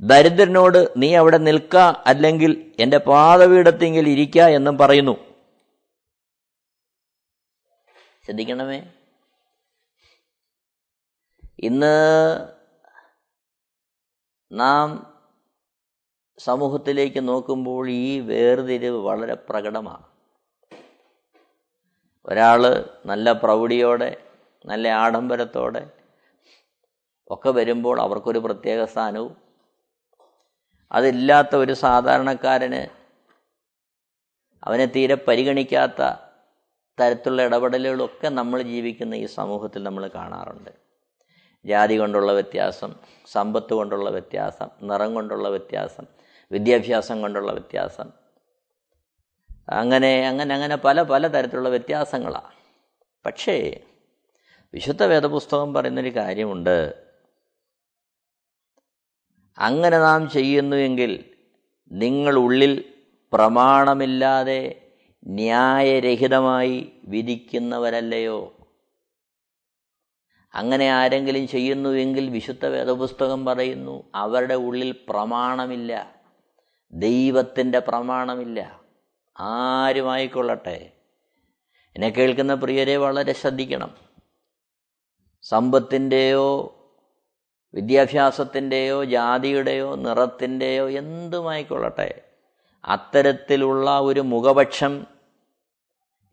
Speaker 2: ദരിദ്രനോട് നീ അവിടെ നിൽക്ക അല്ലെങ്കിൽ എന്റെ പാതപീഠത്തെങ്കിൽ ഇരിക്ക എന്നും പറയുന്നു. ശ്രദ്ധിക്കണമേ. ഇന്ന് നാം സമൂഹത്തിലേക്ക് നോക്കുമ്പോൾ ഈ വേർതിരിവ് വളരെ പ്രകടമാണ്. ഒരാൾ നല്ല പ്രൗഢിയോടെ നല്ല ആഡംബരത്തോടെ ഒക്കെ വരുമ്പോൾ അവർക്കൊരു പ്രത്യേക സ്ഥാനവും. അതില്ലാത്ത ഒരു സാധാരണക്കാരന് അവനെ തീരെ പരിഗണിക്കാത്ത തരത്തിലുള്ള ഇടപെടലുകളൊക്കെ നമ്മൾ ജീവിക്കുന്ന ഈ സമൂഹത്തിൽ നമ്മൾ കാണാറുണ്ട്. ജാതി കൊണ്ടുള്ള വ്യത്യാസം സമ്പത്ത് കൊണ്ടുള്ള വ്യത്യാസം നിറം കൊണ്ടുള്ള വ്യത്യാസം വിദ്യാഭ്യാസം കൊണ്ടുള്ള വ്യത്യാസം അങ്ങനെ അങ്ങനെ അങ്ങനെ പല പല തരത്തിലുള്ള വ്യത്യാസങ്ങളാണ് പക്ഷേ വിശുദ്ധ വേദപുസ്തകം പറയുന്നൊരു കാര്യമുണ്ട്. അങ്ങനെ നാം ചെയ്യുന്നുവെങ്കിൽ നിങ്ങൾ ഉള്ളിൽ പ്രമാണമില്ലാതെ ന്യായരഹിതമായി വിധിക്കുന്നവരല്ലയോ? അങ്ങനെ ആരെങ്കിലും ചെയ്യുന്നുവെങ്കിൽ വിശുദ്ധ വേദപുസ്തകം പറയുന്നു അവരുടെ ഉള്ളിൽ പ്രമാണമില്ല ദൈവത്തിന്റെ പ്രമാണമില്ല. ആരുമായിക്കൊള്ളട്ടെ? എന്നെ കേൾക്കുന്ന പ്രിയരെ വളരെ ശ്രദ്ധിക്കണം. സമ്പത്തിന്റെയോ വിദ്യാഭ്യാസത്തിന്റെയോ ജാതിയുടെയോ നിറത്തിന്റെയോ എന്തുമായിക്കൊള്ളട്ടെ? അത്തരത്തിലുള്ള ഒരു മുഖപക്ഷം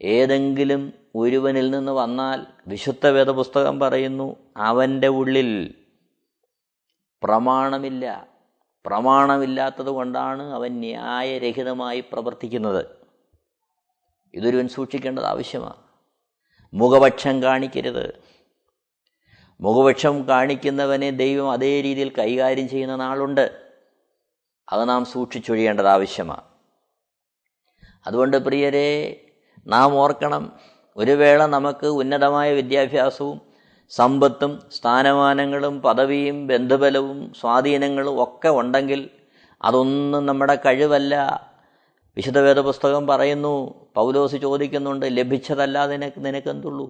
Speaker 2: ഏതെങ്കിലും ഒരുവനിൽ നിന്ന് വന്നാൽ വിശുദ്ധ വേദപുസ്തകം പറയുന്നു അവന്റെ ഉള്ളിൽ പ്രമാണമില്ല. പ്രമാണമില്ലാത്തത് കൊണ്ടാണ് അവൻ ന്യായരഹിതമായി പ്രവർത്തിക്കുന്നത്. ഇതൊരുവൻ സൂക്ഷിക്കേണ്ടത് ആവശ്യമാണ്. മുഖപക്ഷം കാണിക്കരുത്. മുഖപക്ഷം കാണിക്കുന്നവനെ ദൈവം അതേ രീതിയിൽ കൈകാര്യം ചെയ്യുന്ന നാളുണ്ട്. അത് നാം സൂക്ഷിച്ചൊഴിയേണ്ടത് ആവശ്യമാണ്. അതുകൊണ്ട് പ്രിയരെ നാം ഓർക്കണം ഒരു വേള നമുക്ക് ഉന്നതമായ വിദ്യാഭ്യാസവും സമ്പത്തും സ്ഥാനമാനങ്ങളും പദവിയും ബന്ധുബലവും സ്വാധീനങ്ങളും ഒക്കെ ഉണ്ടെങ്കിൽ അതൊന്നും നമ്മുടെ കഴിവല്ല. വിശുദ്ധ വേദപുസ്തകം പറയുന്നു പൗലോസ് ചോദിക്കുന്നുണ്ട് ലഭിച്ചതല്ല നിനക്ക് നിനക്കെന്തുള്ളൂ?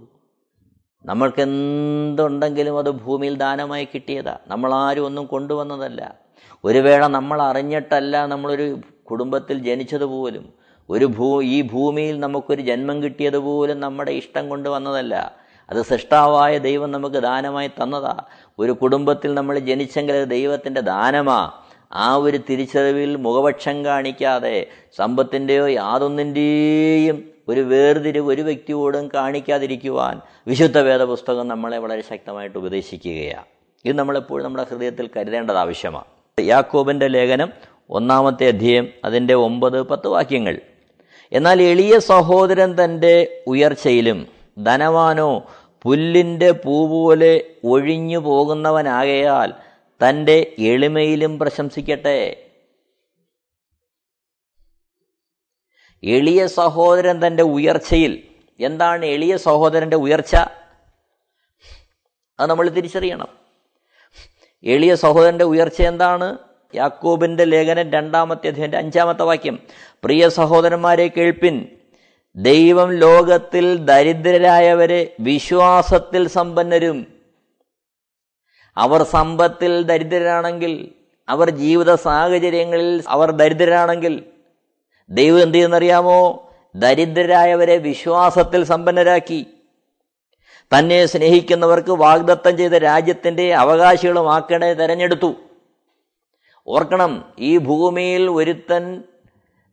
Speaker 2: നമ്മൾക്ക് എന്തുണ്ടെങ്കിലും അത് ഭൂമിയിൽ ദാനമായി കിട്ടിയതാ. നമ്മളാരും ഒന്നും കൊണ്ടുവന്നതല്ല. ഒരു വേള നമ്മൾ അറിഞ്ഞിട്ടല്ല നമ്മളൊരു കുടുംബത്തിൽ ജനിച്ചതുപോലും ഒരു ഭൂ ഈ ഭൂമിയിൽ നമുക്കൊരു ജന്മം കിട്ടിയതുപോലും നമ്മുടെ ഇഷ്ടം കൊണ്ട് വന്നതല്ല. അത് സൃഷ്ടാവായ ദൈവം നമുക്ക് ദാനമായി തന്നതാ. ഒരു കുടുംബത്തിൽ നമ്മൾ ജനിച്ചെങ്കിൽ അത് ദൈവത്തിന്റെ ദാനമാ. ആ ഒരു തിരിച്ചറിവിൽ മുഖപക്ഷം കാണിക്കാതെ സമ്പത്തിന്റെയോ യാതൊന്നിന്റെയും ഒരു വേർതിരിവ് ഒരു വ്യക്തിയോടും കാണിക്കാതിരിക്കുവാൻ വിശുദ്ധ വേദപുസ്തകം നമ്മളെ വളരെ ശക്തമായിട്ട് ഉപദേശിക്കുകയാണ് ഇത് നമ്മളെപ്പോഴും നമ്മുടെ ഹൃദയത്തിൽ കരുതേണ്ടത് ആവശ്യമാണ് യാക്കോബിന്റെ ലേഖനം ഒന്നാമത്തെ അധ്യയം അതിന്റെ ഒമ്പത് പത്ത് വാക്യങ്ങൾ. എന്നാൽ എളിയ സഹോദരൻ തന്റെ ഉയർച്ചയിലും ധനവാനോ പുല്ലിന്റെ പൂ പോലെ ഒഴിഞ്ഞു പോകുന്നവനാകയാൽ തന്റെ എളിമയിലും പ്രശംസിക്കട്ടെ. എളിയ സഹോദരൻ തന്റെ ഉയർച്ചയിൽ. എന്താണ് എളിയ സഹോദരന്റെ ഉയർച്ച? അത് നമ്മൾ തിരിച്ചറിയണം. എളിയ സഹോദരന്റെ ഉയർച്ച എന്താണ്? യാക്കോബിന്റെ ലേഖനം രണ്ടാമത്തെ അധ്യയന്റെ അഞ്ചാമത്തെ വാക്യം. പ്രിയ സഹോദരന്മാരെ കേൾപ്പിൻ. ദൈവം ലോകത്തിൽ ദരിദ്രരായവരെ വിശ്വാസത്തിൽ സമ്പന്നരും. അവർ സമ്പത്തിൽ ദരിദ്രരാണെങ്കിൽ അവർ ജീവിത സാഹചര്യങ്ങളിൽ അവർ ദരിദ്രരാണെങ്കിൽ ദൈവം എന്ത് ചെയ്യുന്നറിയാമോ? ദരിദ്രരായവരെ വിശ്വാസത്തിൽ സമ്പന്നരാക്കി. തന്നെ സ്നേഹിക്കുന്നവർക്ക് വാഗ്ദത്തം ചെയ്ത രാജ്യത്തിന്റെ അവകാശികളുമാക്കണേ തെരഞ്ഞെടുത്തു. ഓർക്കണം ഈ ഭൂമിയിൽ ഒരുത്തൻ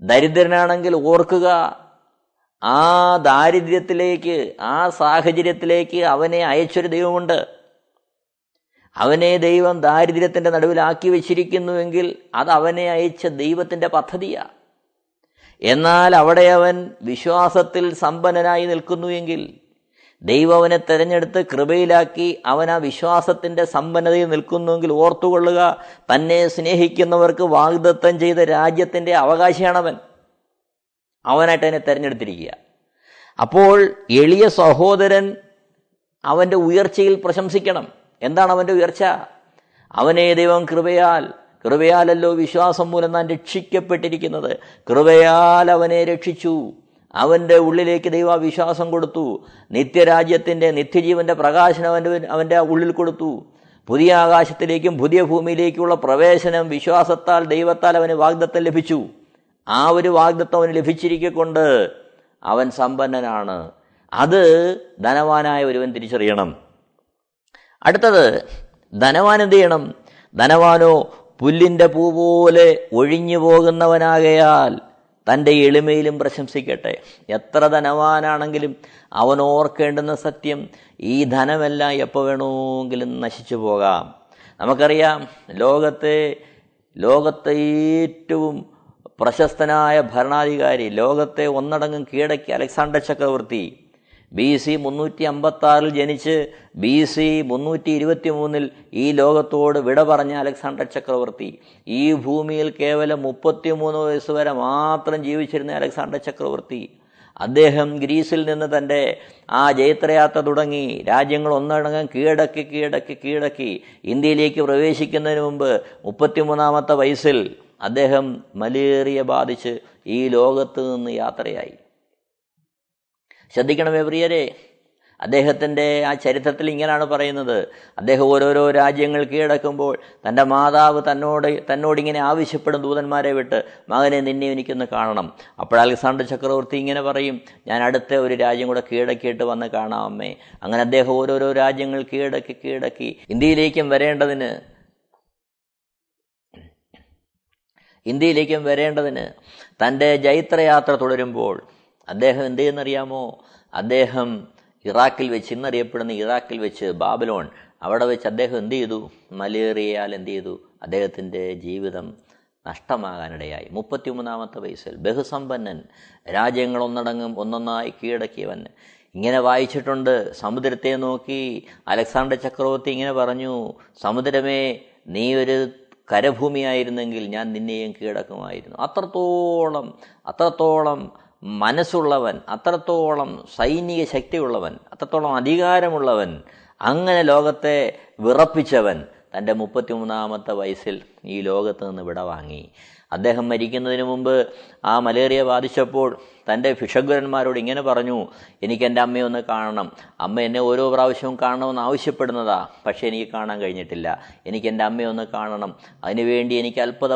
Speaker 2: ദരിദ്രനാണെങ്കിൽ ഓർക്കുക ആ ദാരിദ്ര്യത്തിലേക്ക് ആ സാഹചര്യത്തിലേക്ക് അവനെ അയച്ചൊരു ദൈവമുണ്ട്. അവനെ ദൈവം ദാരിദ്ര്യത്തിന്റെ നടുവിലാക്കി വെച്ചിരിക്കുന്നുവെങ്കിൽ അത് അവനെ അയച്ച ദൈവത്തിന്റെ പദ്ധതിയാണ് എന്നാൽ അവിടെ അവൻ വിശ്വാസത്തിൽ സമ്പന്നനായി നിൽക്കുന്നുവെങ്കിൽ ദൈവം അവനെ തെരഞ്ഞെടുത്ത് കൃപയിലാക്കി അവൻ ആ വിശ്വാസത്തിന്റെ സമ്പന്നതയിൽ നിൽക്കുന്നുവെങ്കിൽ ഓർത്തുകൊള്ളുക തന്നെ സ്നേഹിക്കുന്നവർക്ക് വാഗ്ദത്തം ചെയ്ത രാജ്യത്തിന്റെ അവകാശിയാണവൻ. അവനായിട്ട് അതിനെ തിരഞ്ഞെടുത്തിരിക്കുക. അപ്പോൾ എളിയ സഹോദരൻ അവന്റെ ഉയർച്ചയിൽ പ്രശംസിക്കണം. എന്താണ് അവന്റെ ഉയർച്ച? അവനെ ദൈവം കൃപയാൽ കൃപയാലല്ലോ വിശ്വാസം മൂലം താൻ രക്ഷിക്കപ്പെട്ടിരിക്കുന്നത്. കൃപയാൽ അവനെ രക്ഷിച്ചു. അവന്റെ ഉള്ളിലേക്ക് ദൈവ വിശ്വാസം കൊടുത്തു. നിത്യരാജ്യത്തിന്റെ നിത്യജീവന്റെ പ്രകാശനം അവന്റെ അവന്റെ ഉള്ളിൽ കൊടുത്തു. പുതിയ ആകാശത്തിലേക്കും പുതിയ ഭൂമിയിലേക്കുള്ള പ്രവേശനം വിശ്വാസത്താൽ ദൈവത്താൽ അവന് വാഗ്ദത്തം ലഭിച്ചു. ആ ഒരു വാഗ്ദത്വം അവന് ലഭിച്ചിരിക്കൊണ്ട് അവൻ സമ്പന്നനാണ്. അത് ധനവാനായ ഒരുവൻ തിരിച്ചറിയണം. അടുത്തത് ധനവാൻ എന്ത് ചെയ്യണം? ധനവാനോ പുല്ലിന്റെ പൂ പോലെ ഒഴിഞ്ഞു പോകുന്നവനാകയാൽ തന്റെ എളിമയിലും പ്രശംസിക്കട്ടെ. എത്ര ധനവാനാണെങ്കിലും അവൻ ഓർക്കേണ്ടുന്ന സത്യം ഈ ധനമെല്ലാം എപ്പോൾ വേണമെങ്കിലും നശിച്ചു പോകാം. നമുക്കറിയാം ലോകത്തെ ലോകത്തെ ഏറ്റവും പ്രശസ്തനായ ഭരണാധികാരി ലോകത്തെ ഒന്നടങ്കം കീഴടക്കി അലക്സാണ്ടർ ചക്രവർത്തി ബി സി മുന്നൂറ്റി അമ്പത്തി ആറിൽ ജനിച്ച് ബി സി മുന്നൂറ്റി ഇരുപത്തി മൂന്നിൽ ഈ ലോകത്തോട് വിട പറഞ്ഞ അലക്സാണ്ടർ ചക്രവർത്തി. ഈ ഭൂമിയിൽ കേവലം മുപ്പത്തിമൂന്ന് വയസ്സ് വരെ മാത്രം ജീവിച്ചിരുന്ന അലക്സാണ്ടർ ചക്രവർത്തി. അദ്ദേഹം ഗ്രീസിൽ നിന്ന് തന്റെ ആ ജൈത്രയാത്ര തുടങ്ങി. രാജ്യങ്ങൾ ഒന്നടങ്കം കീഴടക്കി കീഴടക്കി കീഴടക്കി. ഇന്ത്യയിലേക്ക് പ്രവേശിക്കുന്നതിന് മുമ്പ് മുപ്പത്തിമൂന്നാമത്തെ വയസ്സിൽ അദ്ദേഹം മലേറിയ ബാധിച്ച് ഈ ലോകത്ത് നിന്ന് യാത്രയായി. ശ്രദ്ധിക്കണമേ പ്രിയരെ അദ്ദേഹത്തിന്റെ ആ ചരിത്രത്തിൽ ഇങ്ങനെയാണ് പറയുന്നത്. അദ്ദേഹം ഓരോരോ രാജ്യങ്ങൾ കീഴടക്കുമ്പോൾ തന്റെ മാതാവ് തന്നോട് തന്നോടിങ്ങനെ ആവശ്യപ്പെടും ദൂതന്മാരെ വിട്ട് മകനെ നിന്നെ എനിക്കൊന്ന് കാണണം. അപ്പോൾ അലക്സാണ്ടർ ചക്രവർത്തി ഇങ്ങനെ പറയും ഞാൻ അടുത്ത ഒരു രാജ്യം കൂടെ കീഴടക്കിയിട്ട് വന്ന് കാണാം അമ്മേ. അങ്ങനെ അദ്ദേഹം ഓരോരോ രാജ്യങ്ങൾ കീഴടക്കി കീഴടക്കി. ഇന്ത്യയിലേക്കും വരേണ്ടതിന് ഇന്ത്യയിലേക്കും വരേണ്ടതിന് തന്റെ ജൈത്രയാത്ര തുടരുമ്പോൾ അദ്ദേഹം എന്ത് ചെയ്യുന്നറിയാമോ? അദ്ദേഹം ഇറാഖിൽ വെച്ച് ഇന്നറിയപ്പെടുന്ന ഇറാഖിൽ വെച്ച് ബാബലോൺ അവിടെ വെച്ച് അദ്ദേഹം എന്ത് ചെയ്തു? മലേറിയയാൽ എന്ത് ചെയ്തു? അദ്ദേഹത്തിന്റെ ജീവിതം നഷ്ടമാകാനിടയായി. മുപ്പത്തിമൂന്നാമത്തെ വയസ്സിൽ ബഹുസമ്പന്നൻ രാജ്യങ്ങളൊന്നടങ്ങും ഒന്നൊന്നായി കീഴടക്കിയവൻ. ഇങ്ങനെ വായിച്ചിട്ടുണ്ട്. സമുദ്രത്തെ നോക്കി അലക്സാണ്ടർ ചക്രവർത്തി ഇങ്ങനെ പറഞ്ഞു സമുദ്രമേ നീ ഒരു കരഭൂമിയായിരുന്നെങ്കിൽ ഞാൻ നിന്നെയും കീഴടക്കുമായിരുന്നു. അത്രത്തോളം അത്രത്തോളം മനസ്സുള്ളവൻ അത്രത്തോളം സൈനിക ശക്തിയുള്ളവൻ അത്രത്തോളം അധികാരമുള്ളവൻ അങ്ങനെ ലോകത്തെ വിറപ്പിച്ചവൻ തന്റെ മുപ്പത്തിമൂന്നാമത്തെ വയസ്സിൽ ഈ ലോകത്ത് നിന്ന് വിടവാങ്ങി അദ്ദേഹം മരിക്കുന്നതിന് മുമ്പ് ആ മലേറിയ ബാധിച്ചപ്പോൾ തന്റെ ഭിഷഗ്വരന്മാരോട് ഇങ്ങനെ പറഞ്ഞു എനിക്ക് എന്റെ അമ്മയെ ഒന്ന് കാണണം. അമ്മ എന്നെ ഓരോ പ്രാവശ്യവും കാണണമെന്ന് ആവശ്യപ്പെടുന്നതാ പക്ഷേ എനിക്ക് കാണാൻ കഴിഞ്ഞിട്ടില്ല. എനിക്ക് എന്റെ അമ്മയെ ഒന്ന് കാണണം. അതിനുവേണ്ടി എനിക്ക് അല്പ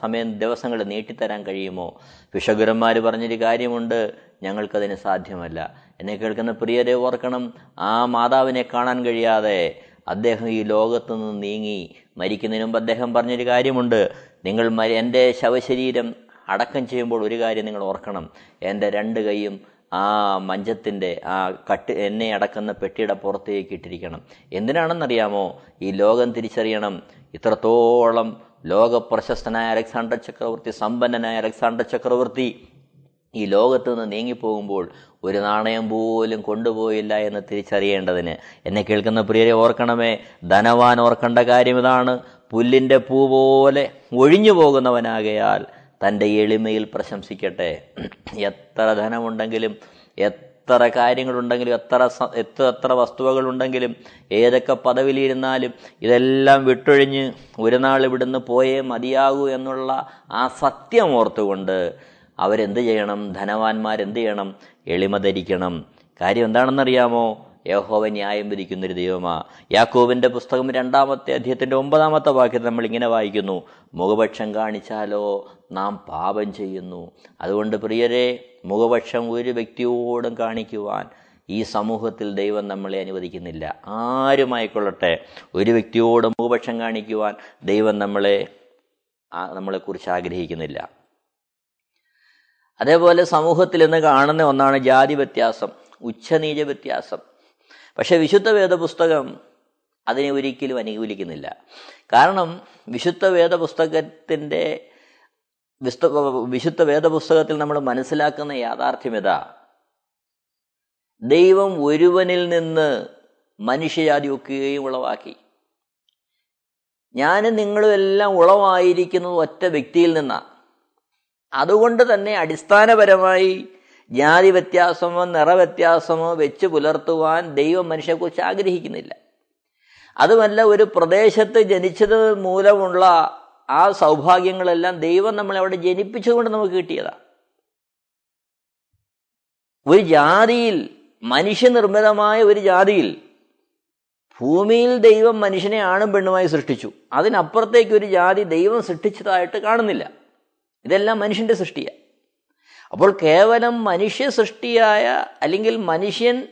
Speaker 2: സമയം ദിവസങ്ങൾ നീട്ടിത്തരാൻ കഴിയുമോ? ഭിഷഗ്വരന്മാർ പറഞ്ഞൊരു കാര്യമുണ്ട് ഞങ്ങൾക്കതിന് സാധ്യമല്ല. എന്നെ കേൾക്കുന്ന പ്രിയരെ ഓർക്കണം ആ മാതാവിനെ കാണാൻ കഴിയാതെ അദ്ദേഹം ഈ ലോകത്തു നിന്ന് നീങ്ങി മരിക്കുന്നതിന് മുമ്പ് അദ്ദേഹം പറഞ്ഞൊരു കാര്യമുണ്ട്. നിങ്ങൾ എന്റെ ശവശരീരം അടക്കം ചെയ്യുമ്പോൾ ഒരു കാര്യം നിങ്ങൾ ഓർക്കണം. എന്റെ രണ്ട് കൈയും ആ മഞ്ചത്തിന്റെ ആ കട്ട് എന്നെ അടക്കുന്ന പെട്ടിയുടെ പുറത്തേക്ക് ഇട്ടിരിക്കണം. എന്തിനാണെന്നറിയാമോ? ഈ ലോകം തിരിച്ചറിയണം. ഇത്രത്തോളം ലോക പ്രശസ്തനായ അലക്സാണ്ടർ ചക്രവർത്തി സമ്പന്നനായ അലക്സാണ്ടർ ചക്രവർത്തി ഈ ലോകത്ത് നിന്ന് നീങ്ങിപ്പോകുമ്പോൾ ഒരു നാണയം പോലും കൊണ്ടുപോയില്ല എന്ന് തിരിച്ചറിയേണ്ടതിന്. എന്നെ കേൾക്കുന്ന പ്രിയരെ ഓർക്കണമേ ധനവാൻ ഓർക്കേണ്ട കാര്യം ഇതാണ്. പുല്ലിന്റെ പൂ പോലെ ഒഴിഞ്ഞു പോകുന്നവനാകയാൽ തന്റെ എളിമയിൽ പ്രശംസിക്കട്ടെ. എത്ര ധനമുണ്ടെങ്കിലും എത്ര കാര്യങ്ങളുണ്ടെങ്കിലും എത്ര എത്ര എത്ര വസ്തുവകളുണ്ടെങ്കിലും ഏതൊക്കെ പദവിയിലിരുന്നാലും ഇതെല്ലാം വിട്ടൊഴിഞ്ഞ് ഒരു നാൾ ഇവിടുന്ന് പോയേ മതിയാകൂ എന്നുള്ള ആ സത്യം ഓർത്തുകൊണ്ട് അവരെന്ത് ചെയ്യണം? ധനവാന്മാരെന്ത് ചെയ്യണം? എളിമ ധരിക്കണം കാര്യം എന്താണെന്നറിയാമോ? യഹോവ ന്യായം വിധിക്കുന്നൊരു ദൈവമാ. യാക്കോവിന്റെ പുസ്തകം രണ്ടാമത്തെ അധ്യയത്തിന്റെ ഒമ്പതാമത്തെ വാക്യത്തിൽ നമ്മൾ ഇങ്ങനെ വായിക്കുന്നു. മുഖപക്ഷം കാണിച്ചാലോ നാം പാപം ചെയ്യുന്നു. അതുകൊണ്ട് പ്രിയരെ മുഖപക്ഷം ഒരു വ്യക്തിയോടും കാണിക്കുവാൻ ഈ സമൂഹത്തിൽ ദൈവം നമ്മളെ അനുവദിക്കുന്നില്ല. ആരുമായിക്കൊള്ളട്ടെ? ഒരു വ്യക്തിയോട് മുഖപക്ഷം കാണിക്കുവാൻ ദൈവം നമ്മളെ നമ്മളെക്കുറിച്ച് ആഗ്രഹിക്കുന്നില്ല. അതേപോലെ സമൂഹത്തിൽ ഇന്ന് കാണുന്ന ഒന്നാണ് ജാതി വ്യത്യാസം ഉച്ചനീച വ്യത്യാസം പക്ഷെ വിശുദ്ധ വേദപുസ്തകം അതിനെ ഒരിക്കലും അനുകൂലിക്കുന്നില്ല. കാരണം വിശുദ്ധ വേദപുസ്തകത്തിന്റെ വിശുദ്ധ വേദപുസ്തകത്തിൽ നമ്മൾ മനസ്സിലാക്കുന്ന യാഥാർത്ഥ്യമിത ദൈവം ഒരുവനിൽ നിന്ന് മനുഷ്യജാതി ഒക്കുകയും ഉളവാക്കി. ഞാനും നിങ്ങളും എല്ലാം ഉളവായിരിക്കുന്നത് ഒറ്റ വ്യക്തിയിൽ നിന്നാണ് അതുകൊണ്ട് തന്നെ അടിസ്ഥാനപരമായി ജാതി വ്യത്യാസമോ നിറവ്യത്യാസമോ വെച്ച് പുലർത്തുവാൻ ദൈവം മനുഷ്യക്കുറിച്ച് ആഗ്രഹിക്കുന്നില്ല. അതുമല്ല ഒരു പ്രദേശത്ത് ജനിച്ചത് മൂലമുള്ള ആ സൗഭാഗ്യങ്ങളെല്ലാം ദൈവം നമ്മളെ അവിടെ ജനിപ്പിച്ചുകൊണ്ട് നമുക്ക് കിട്ടിയതാണ് ഒരു ജാതിയിൽ മനുഷ്യനിർമ്മിതമായ ഒരു ജാതിയിൽ ഭൂമിയിൽ ദൈവം മനുഷ്യനെ ആണും പെണ്ണുമായി സൃഷ്ടിച്ചു. അതിനപ്പുറത്തേക്ക് ഒരു ജാതി ദൈവം സൃഷ്ടിച്ചതായിട്ട് കാണുന്നില്ല. ഇതെല്ലാം മനുഷ്യന്റെ സൃഷ്ടിയാണ് അപ്പോൾ കേവലം മനുഷ്യ സൃഷ്ടിയായ അല്ലെങ്കിൽ മനുഷ്യൻ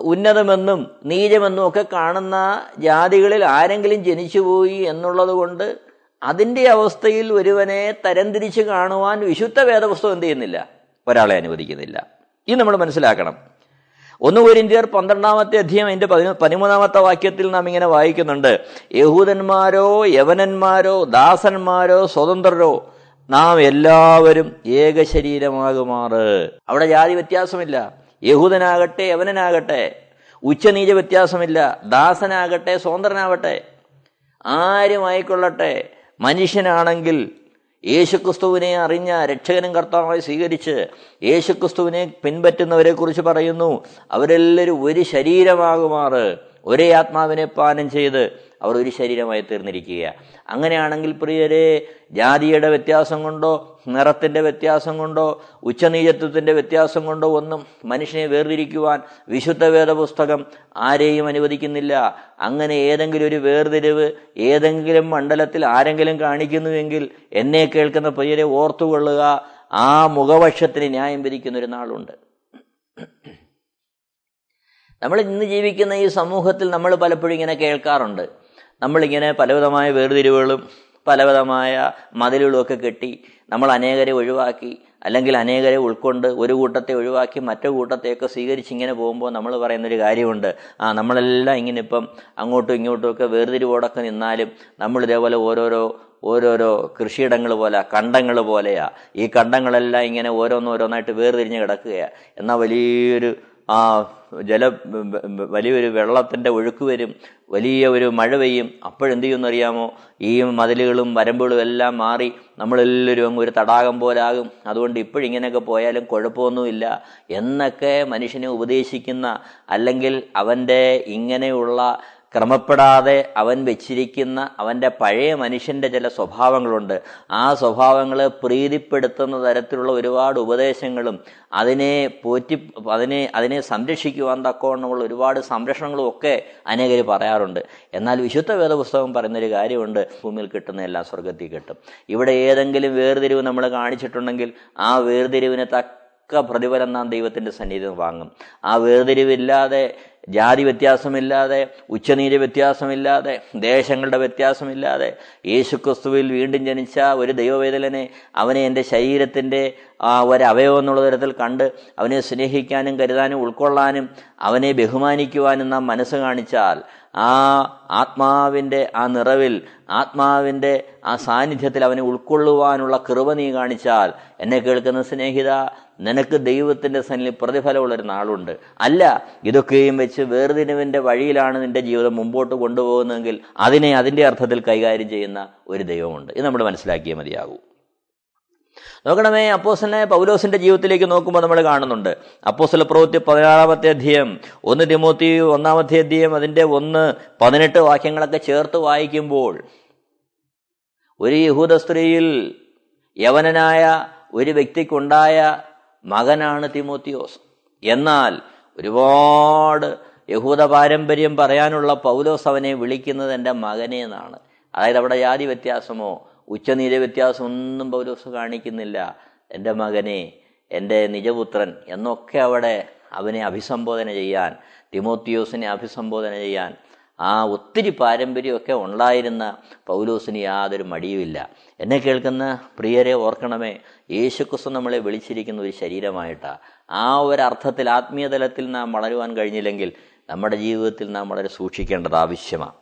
Speaker 2: ഉന്നതമെന്നും നീചമെന്നും ഒക്കെ കാണുന്ന ജാതികളിൽ ആരെങ്കിലും ജനിച്ചുപോയി എന്നുള്ളത് കൊണ്ട് അതിന്റെ അവസ്ഥയിൽ ഒരുവനെ തരംതിരിച്ച് കാണുവാൻ വിശുദ്ധ വേദപുസ്തകം എന്ത് ചെയ്യുന്നില്ല? ഒരാളെ അനുവദിക്കുന്നില്ല. ഇത് നമ്മൾ മനസ്സിലാക്കണം. ഒന്ന് കോരിന്ത്യർ പന്ത്രണ്ടാമത്തെ അധ്യയം അതിന്റെ പതിമൂന്നാമത്തെ വാക്യത്തിൽ നാം ഇങ്ങനെ വായിക്കുന്നുണ്ട്. യഹൂദന്മാരോ യവനന്മാരോ ദാസന്മാരോ സ്വതന്ത്രരോ നാം എല്ലാവരും ഏക ശരീരമാകുമാറ് അവിടെ ജാതി വ്യത്യാസമില്ല. യഹൂദനാകട്ടെ യവനനാകട്ടെ ഉച്ചനീച വ്യത്യാസമില്ല. ദാസനാകട്ടെ സ്വതന്ത്രനാവട്ടെ ആരും ആയിക്കൊള്ളട്ടെ മനുഷ്യനാണെങ്കിൽ യേശുക്രിസ്തുവിനെ അറിഞ്ഞ രക്ഷകനും കർത്താവായി സ്വീകരിച്ച് യേശുക്രിസ്തുവിനെ പിൻപറ്റുന്നവരെ കുറിച്ച് പറയുന്നു. അവരെല്ലാവരും ഒരു ശരീരമാകുമാറ്. ഒരേ ആത്മാവിനെ പാനം ചെയ്ത് അവർ ഒരു ശരീരമായി തീർന്നിരിക്കുക. അങ്ങനെയാണെങ്കിൽ പ്രിയരെ ജാതിയുടെ വ്യത്യാസം കൊണ്ടോ നിറത്തിന്റെ വ്യത്യാസം കൊണ്ടോ ഉച്ചനീചത്വത്തിന്റെ വ്യത്യാസം കൊണ്ടോ ഒന്നും മനുഷ്യനെ വേർതിരിക്കുവാൻ വിശുദ്ധ വേദപുസ്തകം ആരെയും അനുവദിക്കുന്നില്ല. അങ്ങനെ ഏതെങ്കിലും ഒരു വേർതിരിവ് ഏതെങ്കിലും മണ്ഡലത്തിൽ ആരെങ്കിലും കാണിക്കുന്നുവെങ്കിൽ എന്നെ കേൾക്കുന്ന പ്രിയരെ ഓർത്തുകൊള്ളുക ആ മുഖപക്ഷത്തിന് ന്യായം വിധിക്കുന്ന ഒരു നാളുണ്ട്. നമ്മൾ ഇന്ന് ജീവിക്കുന്ന ഈ സമൂഹത്തിൽ നമ്മൾ പലപ്പോഴും ഇങ്ങനെ കേൾക്കാറുണ്ട്. നമ്മളിങ്ങനെ പലവിധമായ വേർതിരിവുകളും പലവിധമായ മതിലുകളും ഒക്കെ കെട്ടി നമ്മൾ അനേകരെ ഒഴിവാക്കി അല്ലെങ്കിൽ അനേകരെ ഉൾക്കൊണ്ട് ഒരു കൂട്ടത്തെ ഒഴിവാക്കി മറ്റു കൂട്ടത്തെയൊക്കെ സ്വീകരിച്ച് ഇങ്ങനെ പോകുമ്പോൾ നമ്മൾ പറയുന്നൊരു കാര്യമുണ്ട്. ആ നമ്മളെല്ലാം ഇങ്ങനെ ഇപ്പം അങ്ങോട്ടും ഇങ്ങോട്ടും ഒക്കെ വേർതിരിവോടൊക്കെ നിന്നാലും നമ്മൾ ഇതേപോലെ ഓരോരോ ഓരോരോ കൃഷിയിടങ്ങൾ പോലെ കണ്ടങ്ങൾ പോലെയാ. ഈ കണ്ടങ്ങളെല്ലാം ഇങ്ങനെ ഓരോന്നോരോന്നായിട്ട് വേർതിരിഞ്ഞ് കിടക്കുകയാണ് എന്നാൽ വലിയൊരു ആ ജല വലിയൊരു വെള്ളത്തിന്റെ ഒഴുക്ക് വരും വലിയ ഒരു മഴ പെയ്യും. അപ്പോഴെന്ത് ചെയ്യുമെന്നറിയാമോ ഈ മതിലുകളും വരമ്പുകളും എല്ലാം മാറി നമ്മളെല്ലാവരും അങ്ങ് ഒരു തടാകം പോലാകും. അതുകൊണ്ട് ഇപ്പോഴിങ്ങനെയൊക്കെ പോയാലും കുഴപ്പമൊന്നുമില്ല. എന്നൊക്കെ മനുഷ്യനെ ഉപദേശിക്കുന്ന അല്ലെങ്കിൽ അവന്റെ ഇങ്ങനെയുള്ള ക്രമപ്പെടാതെ അവൻ വെച്ചിരിക്കുന്ന അവന്റെ പഴയ മനുഷ്യന്റെ ചില സ്വഭാവങ്ങളുണ്ട്. ആ സ്വഭാവങ്ങളെ പ്രീതിപ്പെടുത്തുന്ന തരത്തിലുള്ള ഒരുപാട് ഉപദേശങ്ങളും അതിനെ പോറ്റി അതിനെ അതിനെ സംരക്ഷിക്കുവാൻ തക്കവണ്ണമുള്ള ഒരുപാട് സംരക്ഷണങ്ങളും ഒക്കെ അനേകർ പറയാറുണ്ട്. എന്നാൽ വിശുദ്ധ വേദപുസ്തകം പറയുന്നൊരു കാര്യമുണ്ട്. ഭൂമിയിൽ കിട്ടുന്ന എല്ലാ സ്വർഗത്തിൽ കിട്ടും. ഇവിടെ ഏതെങ്കിലും വേർതിരിവ് നമ്മൾ കാണിച്ചിട്ടുണ്ടെങ്കിൽ ആ വേർതിരിവിനെ തക്ക പ്രതിഫലം നാം ദൈവത്തിന്റെ സന്നിധിയിൽ വാങ്ങും. ആ വേർതിരിവില്ലാതെ ജാതി വ്യത്യാസമില്ലാതെ ഉച്ചനീര് വ്യത്യാസമില്ലാതെ ദേശങ്ങളുടെ വ്യത്യാസമില്ലാതെ യേശുക്രിസ്തുവിൽ വീണ്ടും ജനിച്ച ഒരു ദൈവവേദലനെ അവനെ എന്റെ ശരീരത്തിന്റെ ആ ഒരു അവയവം എന്നുള്ള തരത്തിൽ കണ്ട് അവനെ സ്നേഹിക്കാനും കരുതാനും ഉൾക്കൊള്ളാനും അവനെ ബഹുമാനിക്കുവാനും നാം മനസ്സ് കാണിച്ചാൽ ആ ആത്മാവിന്റെ ആ നിറവിൽ ആത്മാവിന്റെ ആ സാന്നിധ്യത്തിൽ അവനെ ഉൾക്കൊള്ളുവാനുള്ള കൃപ നീ കാണിച്ചാൽ എന്നെ കേൾക്കുന്ന സ്നേഹിത നിനക്ക് ദൈവത്തിന്റെ സന്നിധി പ്രതിഫലമുള്ളൊരു നാളുണ്ട്. അല്ല ഇതൊക്കെയും വെച്ച് വേർതിരിവിന്റെ വഴിയിലാണ് നിന്റെ ജീവിതം മുമ്പോട്ട് കൊണ്ടുപോകുന്നതെങ്കിൽ അതിനെ അതിന്റെ അർത്ഥത്തിൽ കൈകാര്യം ചെയ്യുന്ന ഒരു ദൈവമുണ്ട്. ഇത് നമ്മൾ മനസ്സിലാക്കിയേ മതിയാകൂ. നോക്കണമേ അപ്പോസിനെ പൗലോസിന്റെ ജീവിതത്തിലേക്ക് നോക്കുമ്പോൾ നമ്മൾ കാണുന്നുണ്ട്. അപ്പോസല പ്രവൃത്തി പതിനാറാമത്തെ അധ്യയം ഒന്ന് തിമോത്തി ഒന്നാമത്തെ അധ്യയം അതിന്റെ ഒന്ന് പതിനെട്ട് വാക്യങ്ങളൊക്കെ ചേർത്ത് വായിക്കുമ്പോൾ ഒരു യഹൂദ സ്ത്രീയിൽ യവനനായ ഒരു വ്യക്തിക്കുണ്ടായ മകനാണ് തിമോത്തിയോസ്. എന്നാൽ ഒരുപാട് യഹൂദ പാരമ്പര്യം പറയാനുള്ള പൗലോസ് അവനെ വിളിക്കുന്നത് എന്റെ മകനെ എന്നാണ്. അതായത് അവിടെ ജാതി വ്യത്യാസമോ ഉച്ചനീര വ്യത്യാസം ഒന്നും പൗലോസ് കാണിക്കുന്നില്ല. എന്റെ മകനെ എന്റെ നിജപുത്രൻ എന്നൊക്കെ അവിടെ അവനെ അഭിസംബോധന ചെയ്യാൻ തിമോത്തിയോസിനെ അഭിസംബോധന ചെയ്യാൻ ആ ഒത്തിരി പാരമ്പര്യമൊക്കെ ഉണ്ടായിരുന്ന പൗലോസിന് യാതൊരു മടിയുമില്ല. എന്നെ കേൾക്കുന്ന പ്രിയരെ ഓർക്കണമേ യേശുക്രിസ്തു നമ്മളെ വിളിച്ചിരിക്കുന്ന ഒരു ശരീരമായിട്ടാണ് ആ ഒരു അർത്ഥത്തിൽ ആത്മീയ തലത്തിൽ നാം വളരുവാൻ കഴിഞ്ഞില്ലെങ്കിൽ നമ്മുടെ ജീവിതത്തിൽ നാം വളരെ സൂക്ഷിക്കേണ്ടത് ആവശ്യമാണ്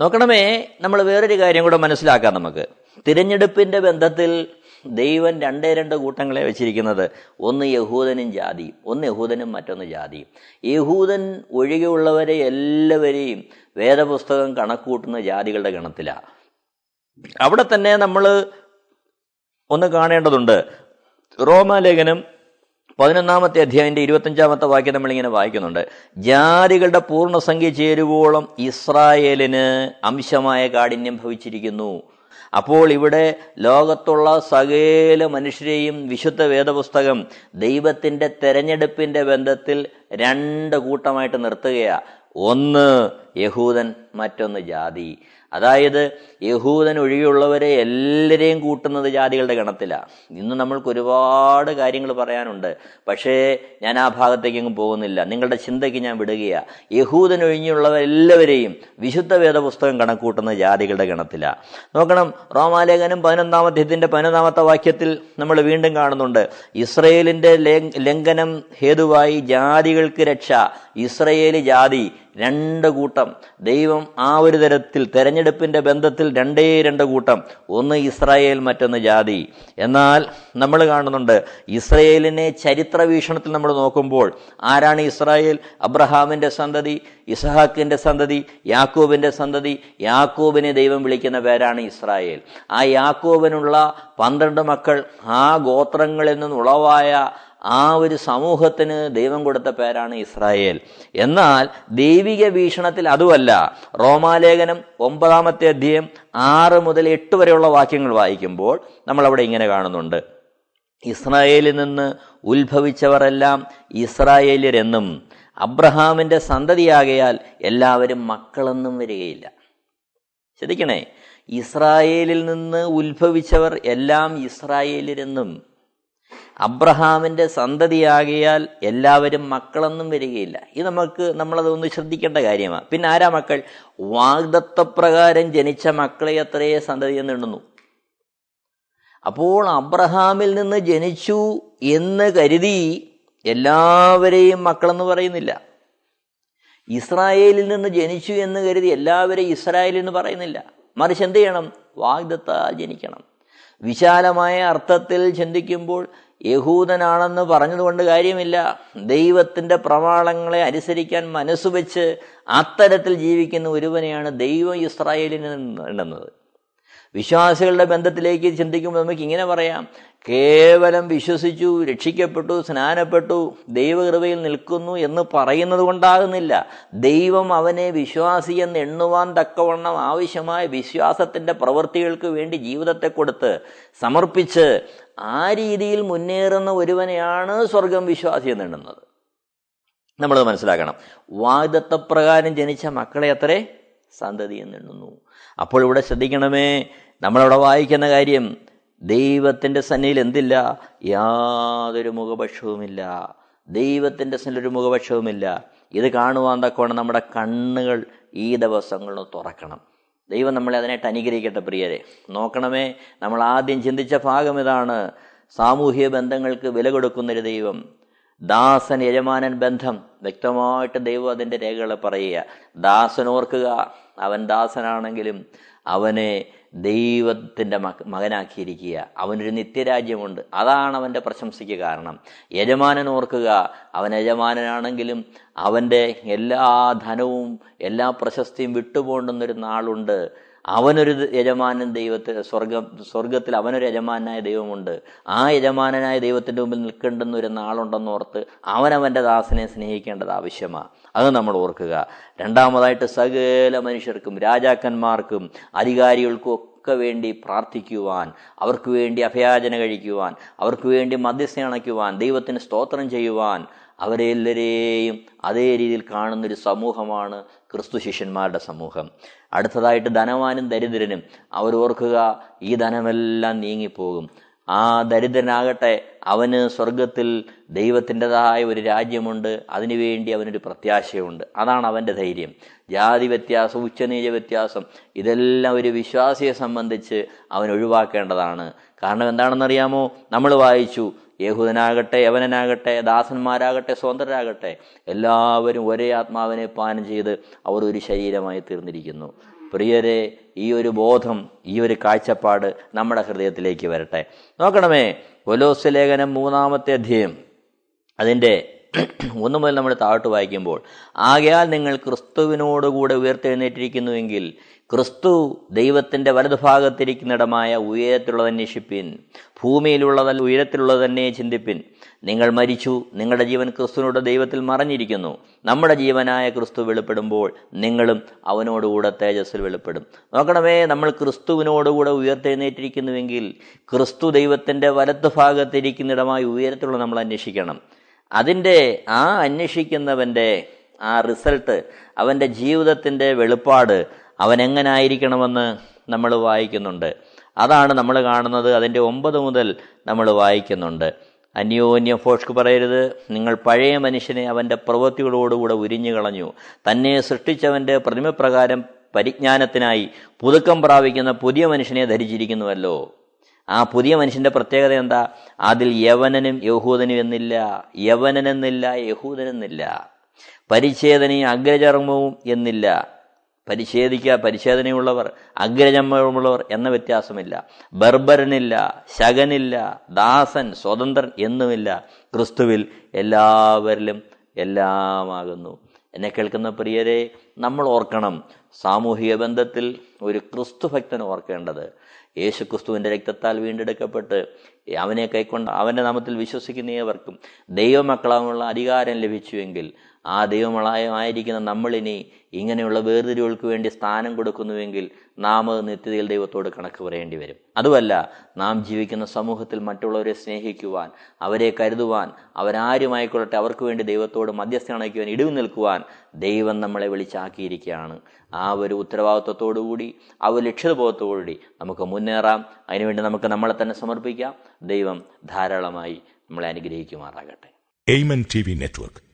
Speaker 2: നോക്കണമേ നമ്മൾ വേറൊരു കാര്യം കൂടെ മനസ്സിലാക്കാം നമുക്ക്. തിരഞ്ഞെടുപ്പിന്റെ ബന്ധത്തിൽ ദൈവം രണ്ടേ രണ്ട് കൂട്ടങ്ങളെ വെച്ചിരിക്കുന്നത്. ഒന്ന് യഹൂദനും ജാതിയും ഒന്ന് യഹൂദനും മറ്റൊന്ന് ജാതിയും യഹൂദൻ ഒഴികെയുള്ളവരെ എല്ലാവരെയും വേദപുസ്തകം കണക്കൂട്ടുന്ന ജാതികളുടെ ഗണത്തിലാണ് അവിടെ തന്നെ നമ്മൾ ഒന്ന് കാണേണ്ടതുണ്ട്. റോമാലേഖനം പതിനൊന്നാമത്തെ അധ്യായന്റെ ഇരുപത്തഞ്ചാമത്തെ വാക്യം നമ്മളിങ്ങനെ വായിക്കുന്നുണ്ട്. ജാതികളുടെ പൂർണസംഖ്യ ചേരുവോളം ഇസ്രായേലിന് അംശമായ കാഠിന്യം ഭവിച്ചിരിക്കുന്നു. അപ്പോൾ ഇവിടെ ലോകത്തുള്ള സകല മനുഷ്യരെയും വിശുദ്ധ വേദപുസ്തകം ദൈവത്തിന്റെ തെരഞ്ഞെടുപ്പിന്റെ ബന്ധത്തിൽ രണ്ട് കൂട്ടമായിട്ട് നിർത്തുകയാണ് ഒന്ന് യഹൂദൻ മറ്റൊന്ന് ജാതി. അതായത് യഹൂദൻ ഒഴികെയുള്ളവരെ എല്ലാവരെയും കൂട്ടുന്നത് ജാതികളുടെ ഗണത്തിലാണ് ഇന്ന് നമ്മൾക്ക് ഒരുപാട് കാര്യങ്ങൾ പറയാനുണ്ട്. പക്ഷേ ഞാൻ ആ ഭാഗത്തേക്കെങ്ങും പോകുന്നില്ല. നിങ്ങളുടെ ചിന്തയ്ക്ക് ഞാൻ വിടുകയാണ് യഹൂദൻ ഒഴിഞ്ഞുള്ളവരെല്ലാവരെയും വിശുദ്ധ വേദപുസ്തകം കണക്കൂട്ടുന്ന ജാതികളുടെ ഗണത്തിലാണ് നോക്കണം റോമാലേഖനം പതിനൊന്നാം ഇതിന്റെ പതിനൊന്നാമത്തെ വാക്യത്തിൽ നമ്മൾ വീണ്ടും കാണുന്നുണ്ട്. ഇസ്രയേലിന്റെ ലംഘനം ഹേതുവായി ജാതികൾക്ക് രക്ഷ. ഇസ്രയേലി ജാതി രണ്ട് കൂട്ടം. ദൈവം ആ ഒരു തരത്തിൽ തെരഞ്ഞെടുപ്പിന്റെ ബന്ധത്തിൽ രണ്ടേ രണ്ട് കൂട്ടം. ഒന്ന് ഇസ്രായേൽ മറ്റൊന്ന് ജാതി. എന്നാൽ നമ്മൾ കാണുന്നുണ്ട് ഇസ്രയേലിനെ ചരിത്ര വീക്ഷണത്തിൽ നമ്മൾ നോക്കുമ്പോൾ ആരാണ് ഇസ്രായേൽ? അബ്രഹാമിന്റെ സന്തതി ഇസഹാക്കിന്റെ സന്തതി യാക്കോബിന്റെ സന്തതി. യാക്കോബിനെ ദൈവം വിളിക്കുന്ന പേരാണ് ഇസ്രായേൽ. ആ യാക്കോബിനുള്ള പന്ത്രണ്ട് മക്കൾ ആ ഗോത്രങ്ങളിൽ നിന്നുളവായ ആ ഒരു സമൂഹത്തിന് ദൈവം കൊടുത്ത പേരാണ് ഇസ്രായേൽ. എന്നാൽ ദൈവിക വീക്ഷണത്തിൽ അതുമല്ല. റോമാലേഖനം ഒമ്പതാമത്തെ അധ്യയം ആറ് മുതൽ എട്ട് വരെയുള്ള വാക്യങ്ങൾ വായിക്കുമ്പോൾ നമ്മൾ അവിടെ ഇങ്ങനെ കാണുന്നുണ്ട്. ഇസ്രായേലിൽ നിന്ന് ഉത്ഭവിച്ചവരെല്ലാം ഇസ്രായേലിരെന്നും അബ്രഹാമിന്റെ സന്തതിയാകയാൽ എല്ലാവരും മക്കളെന്നും വരികയില്ല. ശ്രദ്ധിക്കണേ ഇസ്രായേലിൽ നിന്ന് ഉത്ഭവിച്ചവർ എല്ലാം ഇസ്രായേലിരെന്നും അബ്രഹാമിന്റെ സന്തതിയാകിയാൽ എല്ലാവരും മക്കളൊന്നും വരികയില്ല. ഇത് നമുക്ക് നമ്മളത് ഒന്ന് ശ്രദ്ധിക്കേണ്ട കാര്യമാണ് പിന്നെ ആരാ മക്കൾ? വാഗ്ദത്വപ്രകാരം ജനിച്ച മക്കളെ അത്രയേ സന്തതി എന്ന് എണ്ണുന്നു. അപ്പോൾ അബ്രഹാമിൽ നിന്ന് ജനിച്ചു എന്ന് കരുതി എല്ലാവരെയും മക്കളെന്ന് പറയുന്നില്ല. ഇസ്രായേലിൽ നിന്ന് ജനിച്ചു എന്ന് കരുതി എല്ലാവരെയും ഇസ്രായേലിൽ എന്ന് പറയുന്നില്ല. മറിച്ച് എന്ത് ചെയ്യണം? വാഗ്ദത്താൽ ജനിക്കണം. വിശാലമായ അർത്ഥത്തിൽ ചിന്തിക്കുമ്പോൾ യഹൂദനാണെന്ന് പറഞ്ഞതുകൊണ്ട് കാര്യമില്ല. ദൈവത്തിന്റെ പ്രമാണങ്ങളെ അനുസരിക്കാൻ മനസ്സുവെച്ച് അത്തരത്തിൽ ജീവിക്കുന്ന ഒരുവനെയാണ് ദൈവം ഇസ്രായേലിന് എണ്ണുന്നത് വിശ്വാസികളുടെ ബന്ധത്തിലേക്ക് ചിന്തിക്കുമ്പോൾ നമുക്ക് ഇങ്ങനെ പറയാം. കേവലം വിശ്വസിച്ചു രക്ഷിക്കപ്പെട്ടു സ്നാനപ്പെട്ടു ദൈവകൃപയിൽ നിൽക്കുന്നു എന്ന് പറയുന്നത് കൊണ്ടാകുന്നില്ല. ദൈവം അവനെ വിശ്വാസി എന്ന് എണ്ണുവാൻ തക്കവണ്ണം ആവശ്യമായ വിശ്വാസത്തിന്റെ പ്രവൃത്തികൾക്ക് വേണ്ടി ജീവിതത്തെ കൊടുത്ത് സമർപ്പിച്ച് ആ രീതിയിൽ മുന്നേറുന്ന ഒരുവനെയാണ് സ്വർഗം വിശ്വാസി എന്ന് നമ്മൾ മനസ്സിലാക്കണം. വാഗ്ദത്തപ്രകാരം ജനിച്ച മക്കളെ അത്രേ സന്തതി എന്ന് എണ്ണുന്നു അപ്പോൾ ഇവിടെ ശ്രദ്ധിക്കണമേ നമ്മളവിടെ വായിക്കുന്ന കാര്യം ദൈവത്തിന്റെ സന്നിധിയിൽ എന്തില്ല? യാതൊരു മുഖപക്ഷവുമില്ല. ദൈവത്തിന്റെ സന്നിധിയിൽ ഒരു മുഖപക്ഷവുമില്ല. ഇത് കാണുവാൻ തക്കവണ്ണം നമ്മുടെ കണ്ണുകൾ ഈ ദിവസങ്ങളിൽ തുറക്കണം. ദൈവം നമ്മളെ അതിനായിട്ട് അനുഗ്രഹിക്കട്ടെ പ്രിയരെ. നോക്കണമേ നമ്മൾ ആദ്യം ചിന്തിച്ച ഭാഗം ഇതാണ്. സാമൂഹ്യ ബന്ധങ്ങൾക്ക് വില കൊടുക്കുന്നൊരു ദൈവം. ദാസൻ യജമാനൻ ബന്ധം. വ്യക്തമായിട്ട് ദൈവം അതിന്റെ രേഖകളെ പറയുക. ദാസൻ ഓർക്കുക അവൻ ദാസനാണെങ്കിലും അവനെ ദൈവത്തിന്റെ മക മകനാക്കിയിരിക്കുക. അവനൊരു നിത്യരാജ്യമുണ്ട്. അതാണ് അവന്റെ പ്രശംസയ്ക്ക് കാരണം. യജമാനൻ ഓർക്കുക അവൻ യജമാനനാണെങ്കിലും അവന്റെ എല്ലാ ധനവും എല്ലാ പ്രശസ്തിയും വിട്ടുപോണ്ടുന്നൊരു നാളുണ്ട്. അവനൊരു യജമാനൻ ദൈവത്തിൽ സ്വർഗം സ്വർഗത്തിൽ അവനൊരു യജമാനായ ദൈവമുണ്ട്. ആ യജമാനായ ദൈവത്തിന്റെ മുമ്പിൽ നിൽക്കേണ്ടുന്ന ഒരു നാളുണ്ടെന്ന് ഓർത്ത് അവനവന്റെ ദാസനെ സ്നേഹിക്കേണ്ടത് ആവശ്യമാണ് അത് നമ്മൾ ഓർക്കുക. രണ്ടാമതായിട്ട് സകല മനുഷ്യർക്കും രാജാക്കന്മാർക്കും അധികാരികൾക്കും ഒക്കെ വേണ്ടി പ്രാർത്ഥിക്കുവാൻ അവർക്ക് വേണ്ടി അഭയാചന കഴിക്കുവാൻ അവർക്ക് വേണ്ടി മധ്യസ്ഥ അണയ്ക്കുവാൻ ദൈവത്തിന് സ്തോത്രം ചെയ്യുവാൻ അവരെ എല്ലാവരെയും അതേ രീതിയിൽ കാണുന്നൊരു സമൂഹമാണ് ക്രിസ്തു ശിഷ്യന്മാരുടെ സമൂഹം. അടുത്തതായിട്ട് ധനവാനും ദരിദ്രനും. അവർ ഓർക്കുക ഈ ധനമെല്ലാം നീങ്ങിപ്പോകും. ആ ദരിദ്രനാകട്ടെ അവന് സ്വർഗത്തിൽ ദൈവത്തിന്റെതായ ഒരു രാജ്യമുണ്ട്. അതിനുവേണ്ടി അവനൊരു പ്രത്യാശയുണ്ട്. അതാണ് അവന്റെ ധൈര്യം. ജാതി വ്യത്യാസം ഉച്ചനീച വ്യത്യാസം ഇതെല്ലാം ഒരു വിശ്വാസിയെ സംബന്ധിച്ച് അവൻ ഒഴിവാക്കേണ്ടതാണ്. കാരണം എന്താണെന്നറിയാമോ? നമ്മൾ വായിച്ചു യഹൂദനാകട്ടെ യവനനാകട്ടെ ദാസന്മാരാകട്ടെ സ്വതന്ത്രരാകട്ടെ എല്ലാവരും ഒരേ ആത്മാവിനെ പാനം ചെയ്ത് അവർ ഒരു ശരീരമായി തീർന്നിരിക്കുന്നു. പ്രിയരെ ഈ ഒരു ബോധം ഈ ഒരു കാഴ്ചപ്പാട് നമ്മുടെ ഹൃദയത്തിലേക്ക് വരട്ടെ. നോക്കണമേ കൊലോസ് ലേഖനം മൂന്നാമത്തെ അധ്യയം. അതിന്റെ ഒന്ന് മുതൽ നമ്മൾ താഴോട്ട് വായിക്കുമ്പോൾ ആകയാൽ നിങ്ങൾ ക്രിസ്തുവിനോടുകൂടെ ഉയർത്തെഴുന്നേറ്റിരിക്കുന്നുവെങ്കിൽ ക്രിസ്തു ദൈവത്തിന്റെ വലതുഭാഗത്തിരിക്കുന്നിടമായ ഉയരത്തിലുള്ളത് അന്വേഷിപ്പിൻ ഭൂമിയിലുള്ളതല്ല ഉയരത്തിലുള്ളത് തന്നെ ചിന്തിപ്പിൻ. നിങ്ങൾ മരിച്ചു നിങ്ങളുടെ ജീവൻ ക്രിസ്തുവിനോട് ദൈവത്തിൽ മറഞ്ഞിരിക്കുന്നു. നമ്മുടെ ജീവനായ ക്രിസ്തു വെളിപ്പെടുമ്പോൾ നിങ്ങളും അവനോടുകൂടെ തേജസ്സിൽ വെളിപ്പെടും. നോക്കണമേ നമ്മൾ ക്രിസ്തുവിനോടുകൂടെ ഉയർത്തെഴുന്നേറ്റിരിക്കുന്നുവെങ്കിൽ ക്രിസ്തു ദൈവത്തിന്റെ വലത്ത് ഭാഗത്തിരിക്കുന്നിടമായി ഉയരത്തിലുള്ള നമ്മൾ അന്വേഷിക്കണം. അതിന്റെ ആ അന്വേഷിക്കുന്നവന്റെ ആ റിസൾട്ട് അവന്റെ ജീവിതത്തിന്റെ വെളിപ്പാട് അവൻ എങ്ങനായിരിക്കണമെന്ന് നമ്മൾ വായിക്കുന്നുണ്ട്. അതാണ് നമ്മൾ കാണുന്നത്. അതിന്റെ ഒമ്പത് മുതൽ നമ്മൾ വായിക്കുന്നുണ്ട്. അന്യോന്യ ഫോഷ്ക്ക് പറയരുത്. നിങ്ങൾ പഴയ മനുഷ്യനെ അവന്റെ പ്രവൃത്തികളോടുകൂടെ ഉരിഞ്ഞു കളഞ്ഞു തന്നെ സൃഷ്ടിച്ചവന്റെ പ്രതിമപ്രകാരം പരിജ്ഞാനത്തിനായി പുതുക്കം പ്രാപിക്കുന്ന പുതിയ മനുഷ്യനെ ധരിച്ചിരിക്കുന്നുവല്ലോ. ആ പുതിയ മനുഷ്യന്റെ പ്രത്യേകത എന്താ? അതിൽ യവനനും യഹൂദനും എന്നില്ല. യവനനെന്നില്ല യഹൂദനെന്നില്ല പരിച്ഛേദനയും അഗ്രചർമ്മവും എന്നില്ല. പരിച്ഛേദിക്കുക പരിച്ഛേദനയുള്ളവർ അഗ്രചർമ്മമുള്ളവർ എന്ന വ്യത്യാസമില്ല. ബർബരനില്ല ശകനില്ല ദാസൻ സ്വതന്ത്രൻ എന്നുമില്ല. ക്രിസ്തുവിൽ എല്ലാവരിലും എല്ലാമാകുന്നു. എന്നെ കേൾക്കുന്ന പ്രിയരെ നമ്മൾ ഓർക്കണം. സാമൂഹിക ബന്ധത്തിൽ ഒരു ക്രിസ്തു ഭക്തൻ ഓർക്കേണ്ടത്. യേശു ക്രിസ്തുവിന്റെ രക്തത്താൽ വീണ്ടെടുക്കപ്പെട്ട് അവനെ കൈക്കൊണ്ട് അവന്റെ നാമത്തിൽ വിശ്വസിക്കുന്ന ഏവർക്കും ദൈവമക്കളാവുള്ള അധികാരം ലഭിച്ചുവെങ്കിൽ ആ ദൈവമളായമായിരിക്കുന്ന നമ്മളിനി ഇങ്ങനെയുള്ള വേർതിരിവുകൾക്ക് വേണ്ടി സ്ഥാനം കൊടുക്കുന്നുവെങ്കിൽ നാം അത് നിത്യതയിൽ ദൈവത്തോട് കണക്ക് പറയേണ്ടി വരും. അതുമല്ല നാം ജീവിക്കുന്ന സമൂഹത്തിൽ മറ്റുള്ളവരെ സ്നേഹിക്കുവാൻ അവരെ കരുതുവാൻ അവരാരുമായിക്കൊള്ളട്ടെ അവർക്ക് വേണ്ടി ദൈവത്തോട് മധ്യസ്ഥ അണയ്ക്കുവാൻ ഇടിവ് നിൽക്കുവാൻ ദൈവം നമ്മളെ വിളിച്ചാക്കിയിരിക്കുകയാണ്. ആ ഒരു ഉത്തരവാദിത്വത്തോടുകൂടി ആ ഒരു ലക്ഷ്യബോധത്തോടുകൂടി നമുക്ക് മുന്നേറാം. അതിനുവേണ്ടി നമുക്ക് നമ്മളെ തന്നെ സമർപ്പിക്കാം. ദൈവം ധാരാളമായി നമ്മളെ അനുഗ്രഹിക്കുമാറാകട്ടെ.
Speaker 3: Amen network